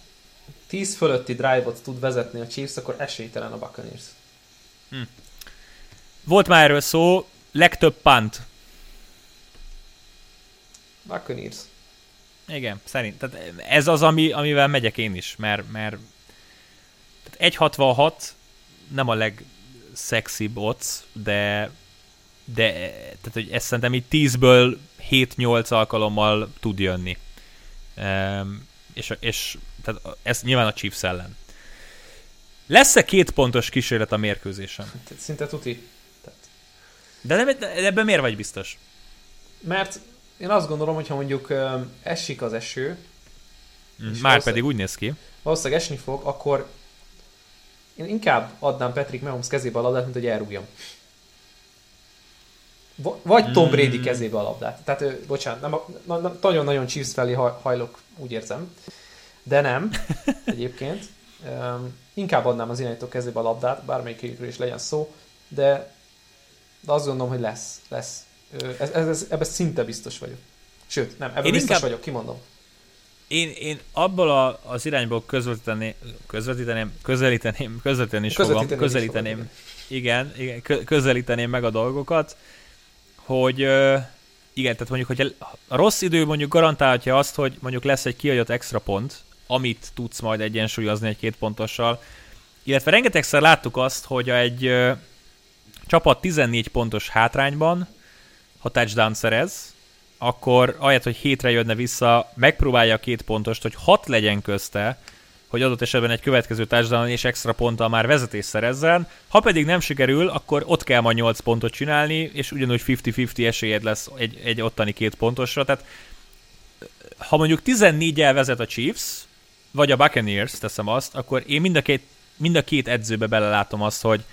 10 fölötti drive-ot tud vezetni a Chiefs, akkor esélytelen a Buccaneers. Hm. Volt már erről szó, legtöbb punt. Buccaneers. Igen, szerint. Tehát ez az, ami, amivel megyek én is, mert, mert tehát 1.66 nem a legszexibb oc, de de tehát, hogy ezt szerintem így 10-ből 7-8 alkalommal tud jönni. Um, és, és tehát ez nyilván a Chiefs ellen. Lesz-e két pontos kísérlet a mérkőzésen? Szinte tuti. De, nem, ebben miért vagy biztos? Mert én azt gondolom, hogyha mondjuk um, esik az eső, mm, már pedig úgy néz ki. Valószínűleg esni fog, akkor én inkább adnám Patrick Mahomes kezébe a labdát, mint hogy elrúgjam. Vagy Tom hmm. Brady kezébe a labdát. Tehát, bocsánat, nem, nem, nagyon-nagyon Chiefs felé hajlok, úgy érzem. De nem, <laughs> egyébként. Um, inkább adnám az irányító kezébe a labdát, bármelyikről is legyen szó, de, de azt gondolom, hogy lesz. lesz. Ez, ez, ez, ebben szinte biztos vagyok. Sőt, nem, ebben Én biztos inkább... vagyok, kimondom én, én abból a, az irányból közvetíteném, közvetíteném, közelíteném, közvetíteni is fogom, közelíteném, fogom, igen, igen, közelíteném meg a dolgokat, hogy igen, tehát mondjuk, hogy a rossz idő mondjuk garantálhatja azt, hogy mondjuk lesz egy kiadott extra pont, amit tudsz majd egyensúlyozni egy két pontossal, illetve rengetegszer láttuk azt, hogy egy csapat 14 pontos hátrányban, ha touchdown szerez, akkor ahelyett, hogy hétre jönne vissza, megpróbálja a két pontost, hogy hat legyen közte, hogy adott esetben egy következő társadalom és extra ponttal már vezetés szerezzen. Ha pedig nem sikerül, akkor ott kell majd 8 pontot csinálni, és ugyanúgy 50-50 esélyed lesz egy, egy ottani két pontosra. Tehát ha mondjuk 14-el vezet a Chiefs, vagy a Buccaneers, teszem azt, akkor én mind a két, mind a két edzőbe belelátom azt, hogy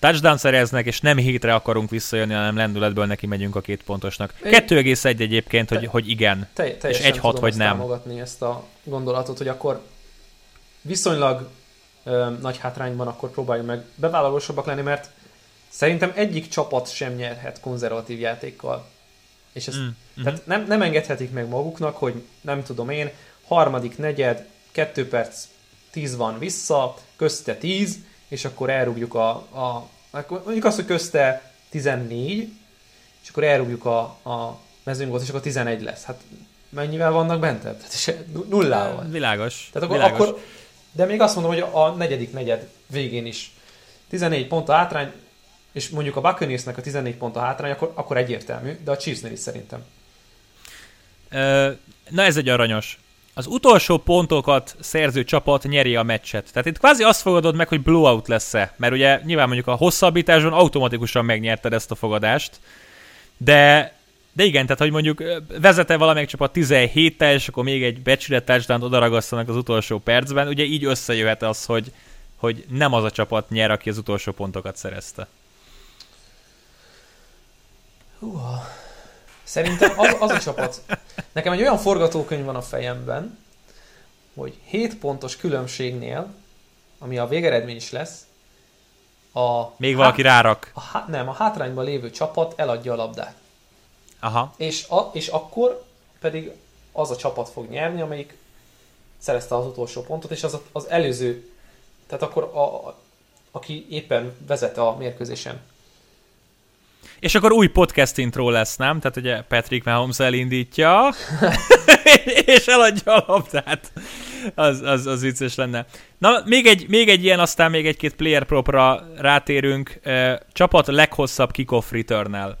touchdown szereznek, és nem hétre akarunk visszajönni, hanem lendületből neki megyünk a két pontosnak. 2,1 egyébként, te, hogy, hogy igen, te, és 1,6 hogy nem. támogatni ezt a gondolatot, hogy akkor viszonylag ö, nagy hátrányban akkor próbáljunk meg bevállalósabbak lenni, mert szerintem egyik csapat sem nyerhet konzervatív játékkal. És ezt, mm. tehát nem, nem engedhetik meg maguknak, hogy nem tudom én, harmadik negyed, kettő perc, tíz van vissza, közte tíz, és akkor elrúgjuk a, a mondjuk azt, hogy közte 14, és akkor elrúgjuk a, a mezőnygót, és akkor 11 lesz. Hát mennyivel vannak bent? Tehát nullával. Világos. Tehát akkor, világos. akkor, de még azt mondom, hogy a negyedik negyed végén is 14 pont a hátrány, és mondjuk a Buccaneersnek a 14 pont a hátrány, akkor, akkor egyértelmű, de a Chiefsnél is szerintem. Na ez egy aranyos az utolsó pontokat szerző csapat nyeri a meccset. Tehát itt kvázi azt fogadod meg, hogy blowout lesz-e, mert ugye nyilván mondjuk a hosszabbításon automatikusan megnyerted ezt a fogadást, de de igen, tehát hogy mondjuk vezete valamelyik csapat 17-tel, és akkor még egy becsület touchdown odaragasztanak az utolsó percben, ugye így összejöhet az, hogy, hogy nem az a csapat nyer, aki az utolsó pontokat szerezte. Húha. Szerintem az, az a csapat, nekem egy olyan forgatókönyv van a fejemben, hogy 7 pontos különbségnél, ami a végeredmény is lesz, a Még valaki há- rárak. A há- nem, a hátrányban lévő csapat eladja a labdát. Aha. És, a, és akkor pedig az a csapat fog nyerni, amelyik szerezte az utolsó pontot, és az az előző, tehát akkor a, a, aki éppen vezet a mérkőzésen és akkor új podcast intro lesz, nem? Tehát ugye Patrick Mahomes elindítja, <laughs> és eladja a labdát. Az, az, az vicces lenne. Na, még egy, még egy ilyen, aztán még egy-két player propra rátérünk. Csapat leghosszabb kickoff return -el.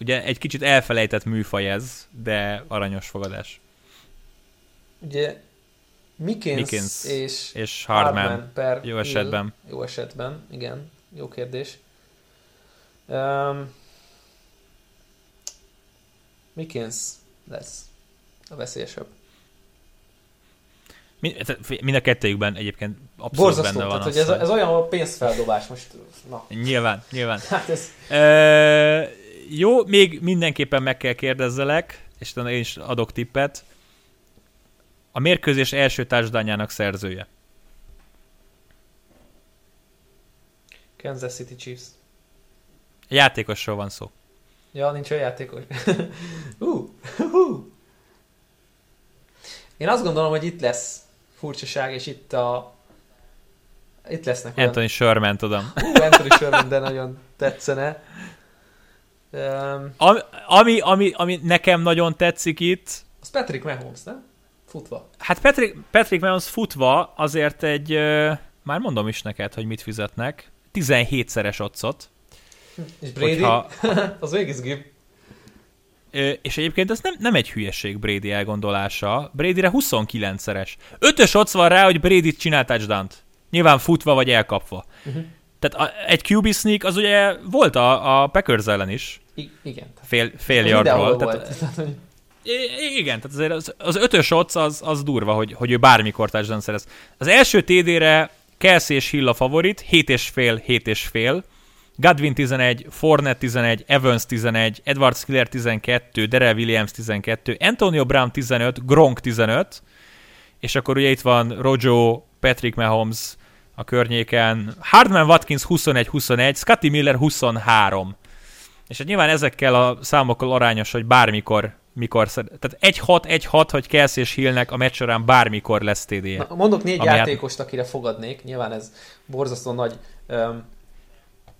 Ugye egy kicsit elfelejtett műfaj ez, de aranyos fogadás. Ugye Mikins, Mikins és, és Hardman, Hardman per jó esetben. Jó esetben, igen. Jó kérdés. Um, Mikins lesz a veszélyesebb. Mind a kettőjükben egyébként abszolút Borzasztó, benne van tehát, az, hogy ez, ez olyan pénzfeldobás most. Na. Nyilván, nyilván. <laughs> Hát ez... E, jó, még mindenképpen meg kell kérdezzelek, és talán én is adok tippet. A mérkőzés első társadalmának szerzője. Kansas City Chiefs. Játékosról van szó. Ja, nincs olyan játékos. <laughs> uh, uh. Én azt gondolom, hogy itt lesz furcsaság, és itt a itt lesznek olyan... Anthony Sherman, tudom. Uh, Anthony Sherman, de nagyon tetszene. Um, ami, ami, ami, ami nekem nagyon tetszik itt... Az Patrick Mahomes, nem? Futva. Hát Patrick, Patrick Mahomes futva azért egy... Uh, már mondom is neked, hogy mit fizetnek. 17-szeres otcot. És Brady? Hogyha... <laughs> az végig. gép. És egyébként ez nem, nem egy hülyeség Brady elgondolása. Bradyre 29-szeres. Ötös ott van rá, hogy Brady-t csinál touchdown -t. Nyilván futva vagy elkapva. Uh-huh. Tehát a, egy QB sneak az ugye volt a, a Packers ellen is. I- igen. Fél, fél yardról. Tehát, volt. I- igen, tehát azért az, az ötös odds az, az durva, hogy, hogy ő bármikor touchdown szerez. Az első TD-re Kelsey és Hill a favorit, 7,5, fél. Godwin 11, Fournette 11, Evans 11, Edward Skiller 12, Darrell Williams 12, Antonio Brown 15, Gronk 15, és akkor ugye itt van Rojo, Patrick Mahomes a környéken, Hardman Watkins 21-21, Scotty Miller 23. És hát nyilván ezekkel a számokkal arányos, hogy bármikor mikor. Tehát 1-6, 1-6, hogy Kelsey és Hillnek a meccs során bármikor lesz td -je. Na, mondok négy játékost, hát... akire fogadnék, nyilván ez borzasztó nagy um,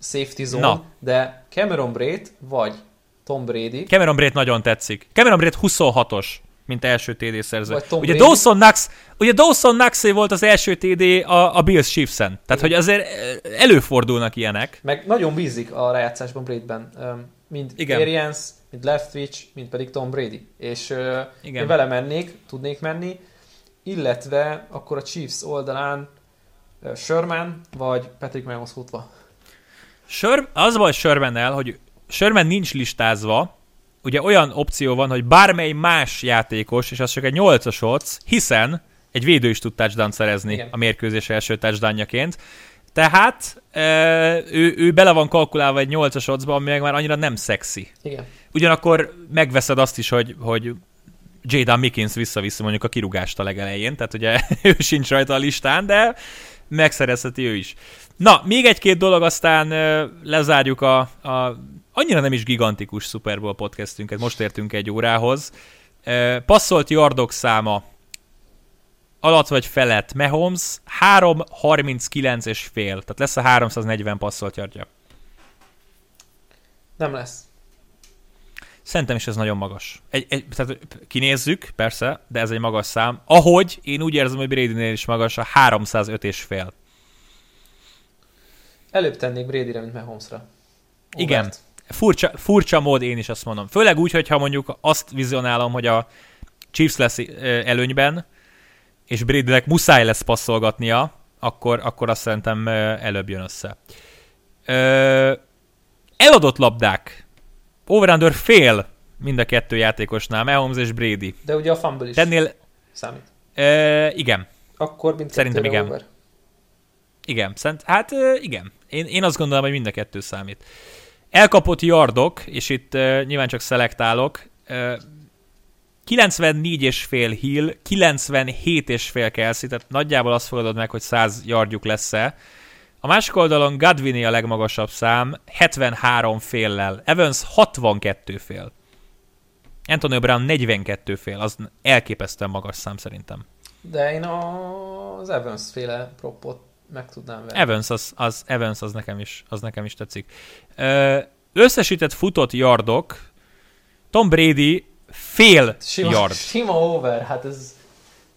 safety zone, Na. de Cameron Braid vagy Tom Brady. Cameron Braid nagyon tetszik. Cameron Braid 26-os, mint első TD szerző. Ugye Dawson, Knox, ugye Dawson Knoxé volt az első TD a, a Bills Chiefs-en. Tehát, Igen. hogy azért előfordulnak ilyenek. Meg nagyon bízik a rájátszásban Braidben. Mind Igen. Arians, mind Leftwich, mind pedig Tom Brady. És Igen. én vele mennék, tudnék menni, illetve akkor a Chiefs oldalán Sherman vagy Patrick Mahomes futva. Sör, az baj Sherman-el, hogy Sherman nincs listázva, ugye olyan opció van, hogy bármely más játékos, és az csak egy 8 os hiszen egy védő is tud touchdown szerezni Igen. a mérkőzés első touchdownjaként. Tehát ő, ő bele van kalkulálva egy 8-as oddsba, ami meg már annyira nem szexi. Igen. Ugyanakkor megveszed azt is, hogy, hogy Jada Mickens visszaviszi mondjuk a kirugást a legelején, tehát ugye <laughs> ő sincs rajta a listán, de megszerezheti ő is. Na, még egy-két dolog, aztán lezárjuk a, a annyira nem is gigantikus Super Bowl podcastünket, most értünk egy órához. Passzolt yardok száma alatt vagy felett Mahomes 3.39 és fél, tehát lesz a 340 passzolt yardja. Nem lesz. Szerintem is ez nagyon magas. Egy, egy, tehát kinézzük, persze, de ez egy magas szám. Ahogy én úgy érzem, hogy Brady-nél is magas a 305 és fél. Előbb tennék Brady-re, mint Mahomesra. Igen. Furcsa, furcsa mód én is azt mondom. Főleg úgy, hogyha mondjuk azt vizionálom, hogy a Chiefs lesz előnyben, és Bradynek muszáj lesz passzolgatnia, akkor, akkor azt szerintem előbb jön össze. Ö, eladott labdák. Over fél mind a kettő játékosnál, Mahomes és Brady. De ugye a fumble is Tennél... számít. Ö, igen. Akkor mind Szerintem igen. Over. Igen, szent, hát igen. Én, én azt gondolom, hogy mind a kettő számít. Elkapott yardok, és itt uh, nyilván csak szelektálok, uh, 94 és fél Hill, 97 és fél Kelsey, tehát nagyjából azt fogadod meg, hogy 100 yardjuk lesz-e. A másik oldalon Godwini a legmagasabb szám, 73 féllel, Evans 62 fél. Antonio Brown 42 fél, az elképesztően magas szám szerintem. De én az Evans féle propot meg tudnám venni. Evans az, az, Evans az, nekem, is, az nekem is tetszik. Összesített futott yardok, Tom Brady fél sima, yard. Sima over, hát ez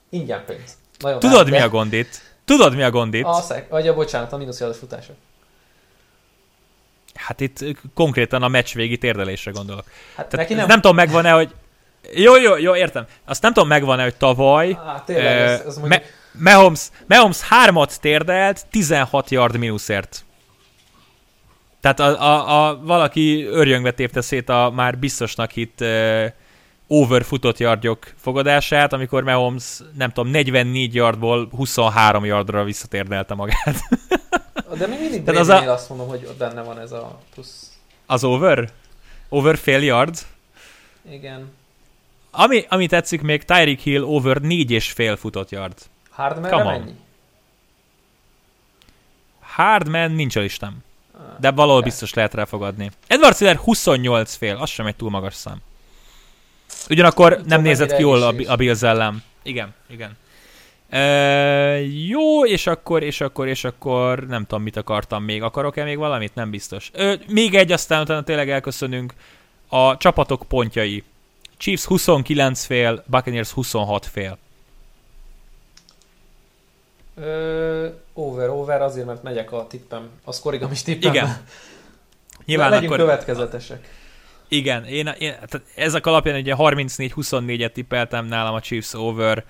ingyen pénz. Nagyon Tudod, mi a gond itt? Tudod, mi a gond itt? A szek, vagy a bocsánat, a mínusz yardos futása. Hát itt konkrétan a meccs végi térdelésre gondolok. Hát Tehát nem... nem tudom, megvan-e, hogy... Jó, jó, jó, értem. Azt nem tudom, megvan-e, hogy tavaly... Á, tényleg, ez, ez mondjuk... me- Mahomes, Mahomes hármat térdelt 16 yard mínuszért. Tehát a, a, a, valaki örjöngve tépte szét a már biztosnak hitt uh, over futott yardjok fogadását, amikor Mahomes, nem tudom, 44 yardból 23 yardra visszatérdelte magát. <laughs> De még mindig az a... azt mondom, hogy benne van ez a plusz. Az over? Over fél yard? Igen. Ami, ami tetszik még, Tyreek Hill over 4 és fél futott yard. Hardman mennyi? Hardman nincs a listám. De valahol biztos lehet rá fogadni. Edward Siller 28 fél, az sem egy túl magas szám. Ugyanakkor nem, nézett ki jól a, a Bills ellen. Igen, igen. E, jó, és akkor, és akkor, és akkor nem tudom, mit akartam még. Akarok-e még valamit? Nem biztos. Ö, még egy, aztán utána tényleg elköszönünk. A csapatok pontjai. Chiefs 29 fél, Buccaneers 26 fél. Ö, over, over azért, mert megyek a tippem, a szkorigamis tippem. Igen. Nyilván Nyilván legyünk akkor... következetesek. Igen, én, én ezek alapján ugye 34-24-et tippeltem nálam a Chiefs over,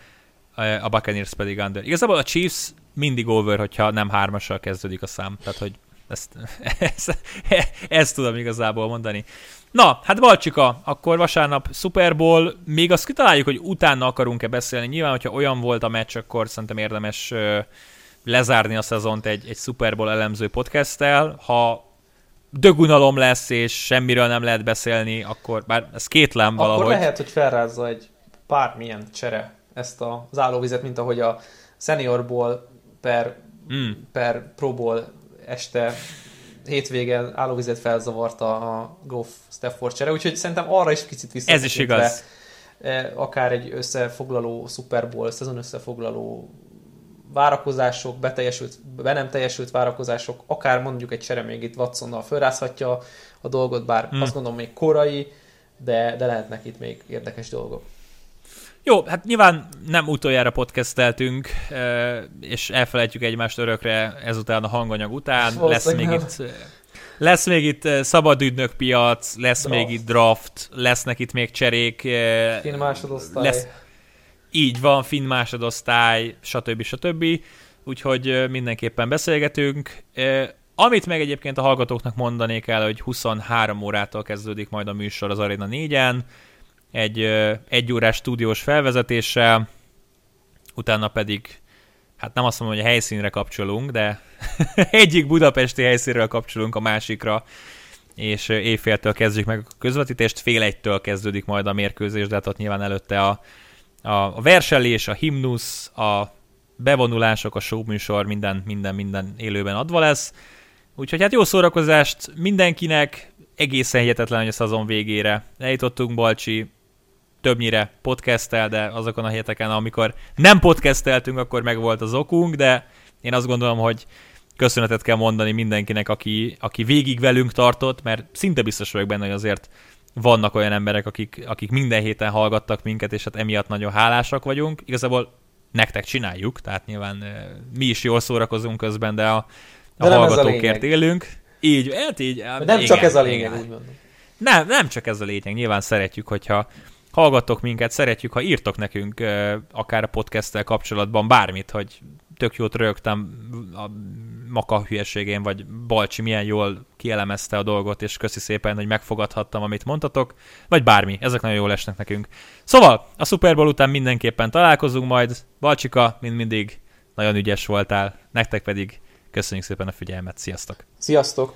a Buccaneers pedig under. Igazából a Chiefs mindig over, hogyha nem hármassal kezdődik a szám. Tehát, hogy ezt, <laughs> ezt, ezt tudom igazából mondani. Na, hát Balcsika, akkor vasárnap Super Bowl, még azt kitaláljuk, hogy utána akarunk-e beszélni. Nyilván, hogyha olyan volt a meccs, akkor szerintem érdemes ö, lezárni a szezont egy, egy Super Bowl elemző podcasttel. Ha dögunalom lesz, és semmiről nem lehet beszélni, akkor, bár ez kétlem valahogy. Akkor lehet, hogy felrázza egy bármilyen csere ezt a zállóvizet, mint ahogy a seniorból per, Mm. per Pro Bowl este hétvégen állóvizet felzavarta a Goff Stafford csere, úgyhogy szerintem arra is kicsit vissza. Ez is igaz. Akár egy összefoglaló Super Bowl, szezon összefoglaló várakozások, beteljesült, be nem teljesült várakozások, akár mondjuk egy csere még itt Watsonnal felrázhatja a dolgot, bár Hmm. azt gondolom még korai, de, de lehetnek itt még érdekes dolgok. Jó, hát nyilván nem utoljára podcasteltünk, és elfelejtjük egymást örökre ezután a hanganyag után. Lesz még nem. itt lesz még itt eh, szabadügynök piac, lesz Draft. még itt draft, lesznek itt még cserék. Finn másodosztály. Lesz, így van, finn másodosztály, stb. stb. Úgyhogy mindenképpen beszélgetünk. Amit meg egyébként a hallgatóknak mondanék el, hogy 23 órától kezdődik majd a műsor az Arena 4-en, egy ö, egy órás stúdiós felvezetéssel, utána pedig, hát nem azt mondom, hogy a helyszínre kapcsolunk, de <laughs> egyik budapesti helyszínről kapcsolunk a másikra, és éjféltől kezdjük meg a közvetítést, fél egytől kezdődik majd a mérkőzés, de hát ott nyilván előtte a, a, a verselés, a himnusz, a bevonulások, a showműsor, minden, minden, minden élőben adva lesz. Úgyhogy hát jó szórakozást mindenkinek, egészen hihetetlen, hogy a szezon végére eljutottunk, Balcsi, többnyire podcasttel, de azokon a héteken, amikor nem podcasteltünk, akkor meg volt az okunk, de én azt gondolom, hogy köszönetet kell mondani mindenkinek, aki, aki végig velünk tartott, mert szinte biztos vagyok benne, hogy azért vannak olyan emberek, akik, akik minden héten hallgattak minket, és hát emiatt nagyon hálásak vagyunk. Igazából nektek csináljuk, tehát nyilván mi is jól szórakozunk közben, de a, a De a hallgatókért lényeg. élünk. Így, hát így. Nem csak ez a lényeg, mondom. Nem, nem csak ez a lényeg. Nyilván szeretjük, hogyha hallgattok minket, szeretjük, ha írtok nekünk akár a podcasttel kapcsolatban bármit, hogy tök jót rögtem a maka hülyeségén, vagy Balcsi milyen jól kielemezte a dolgot, és köszi szépen, hogy megfogadhattam, amit mondtatok, vagy bármi, ezek nagyon jól esnek nekünk. Szóval, a Super Bowl után mindenképpen találkozunk majd. Balcsika, mint mindig, nagyon ügyes voltál, nektek pedig köszönjük szépen a figyelmet, sziasztok! Sziasztok!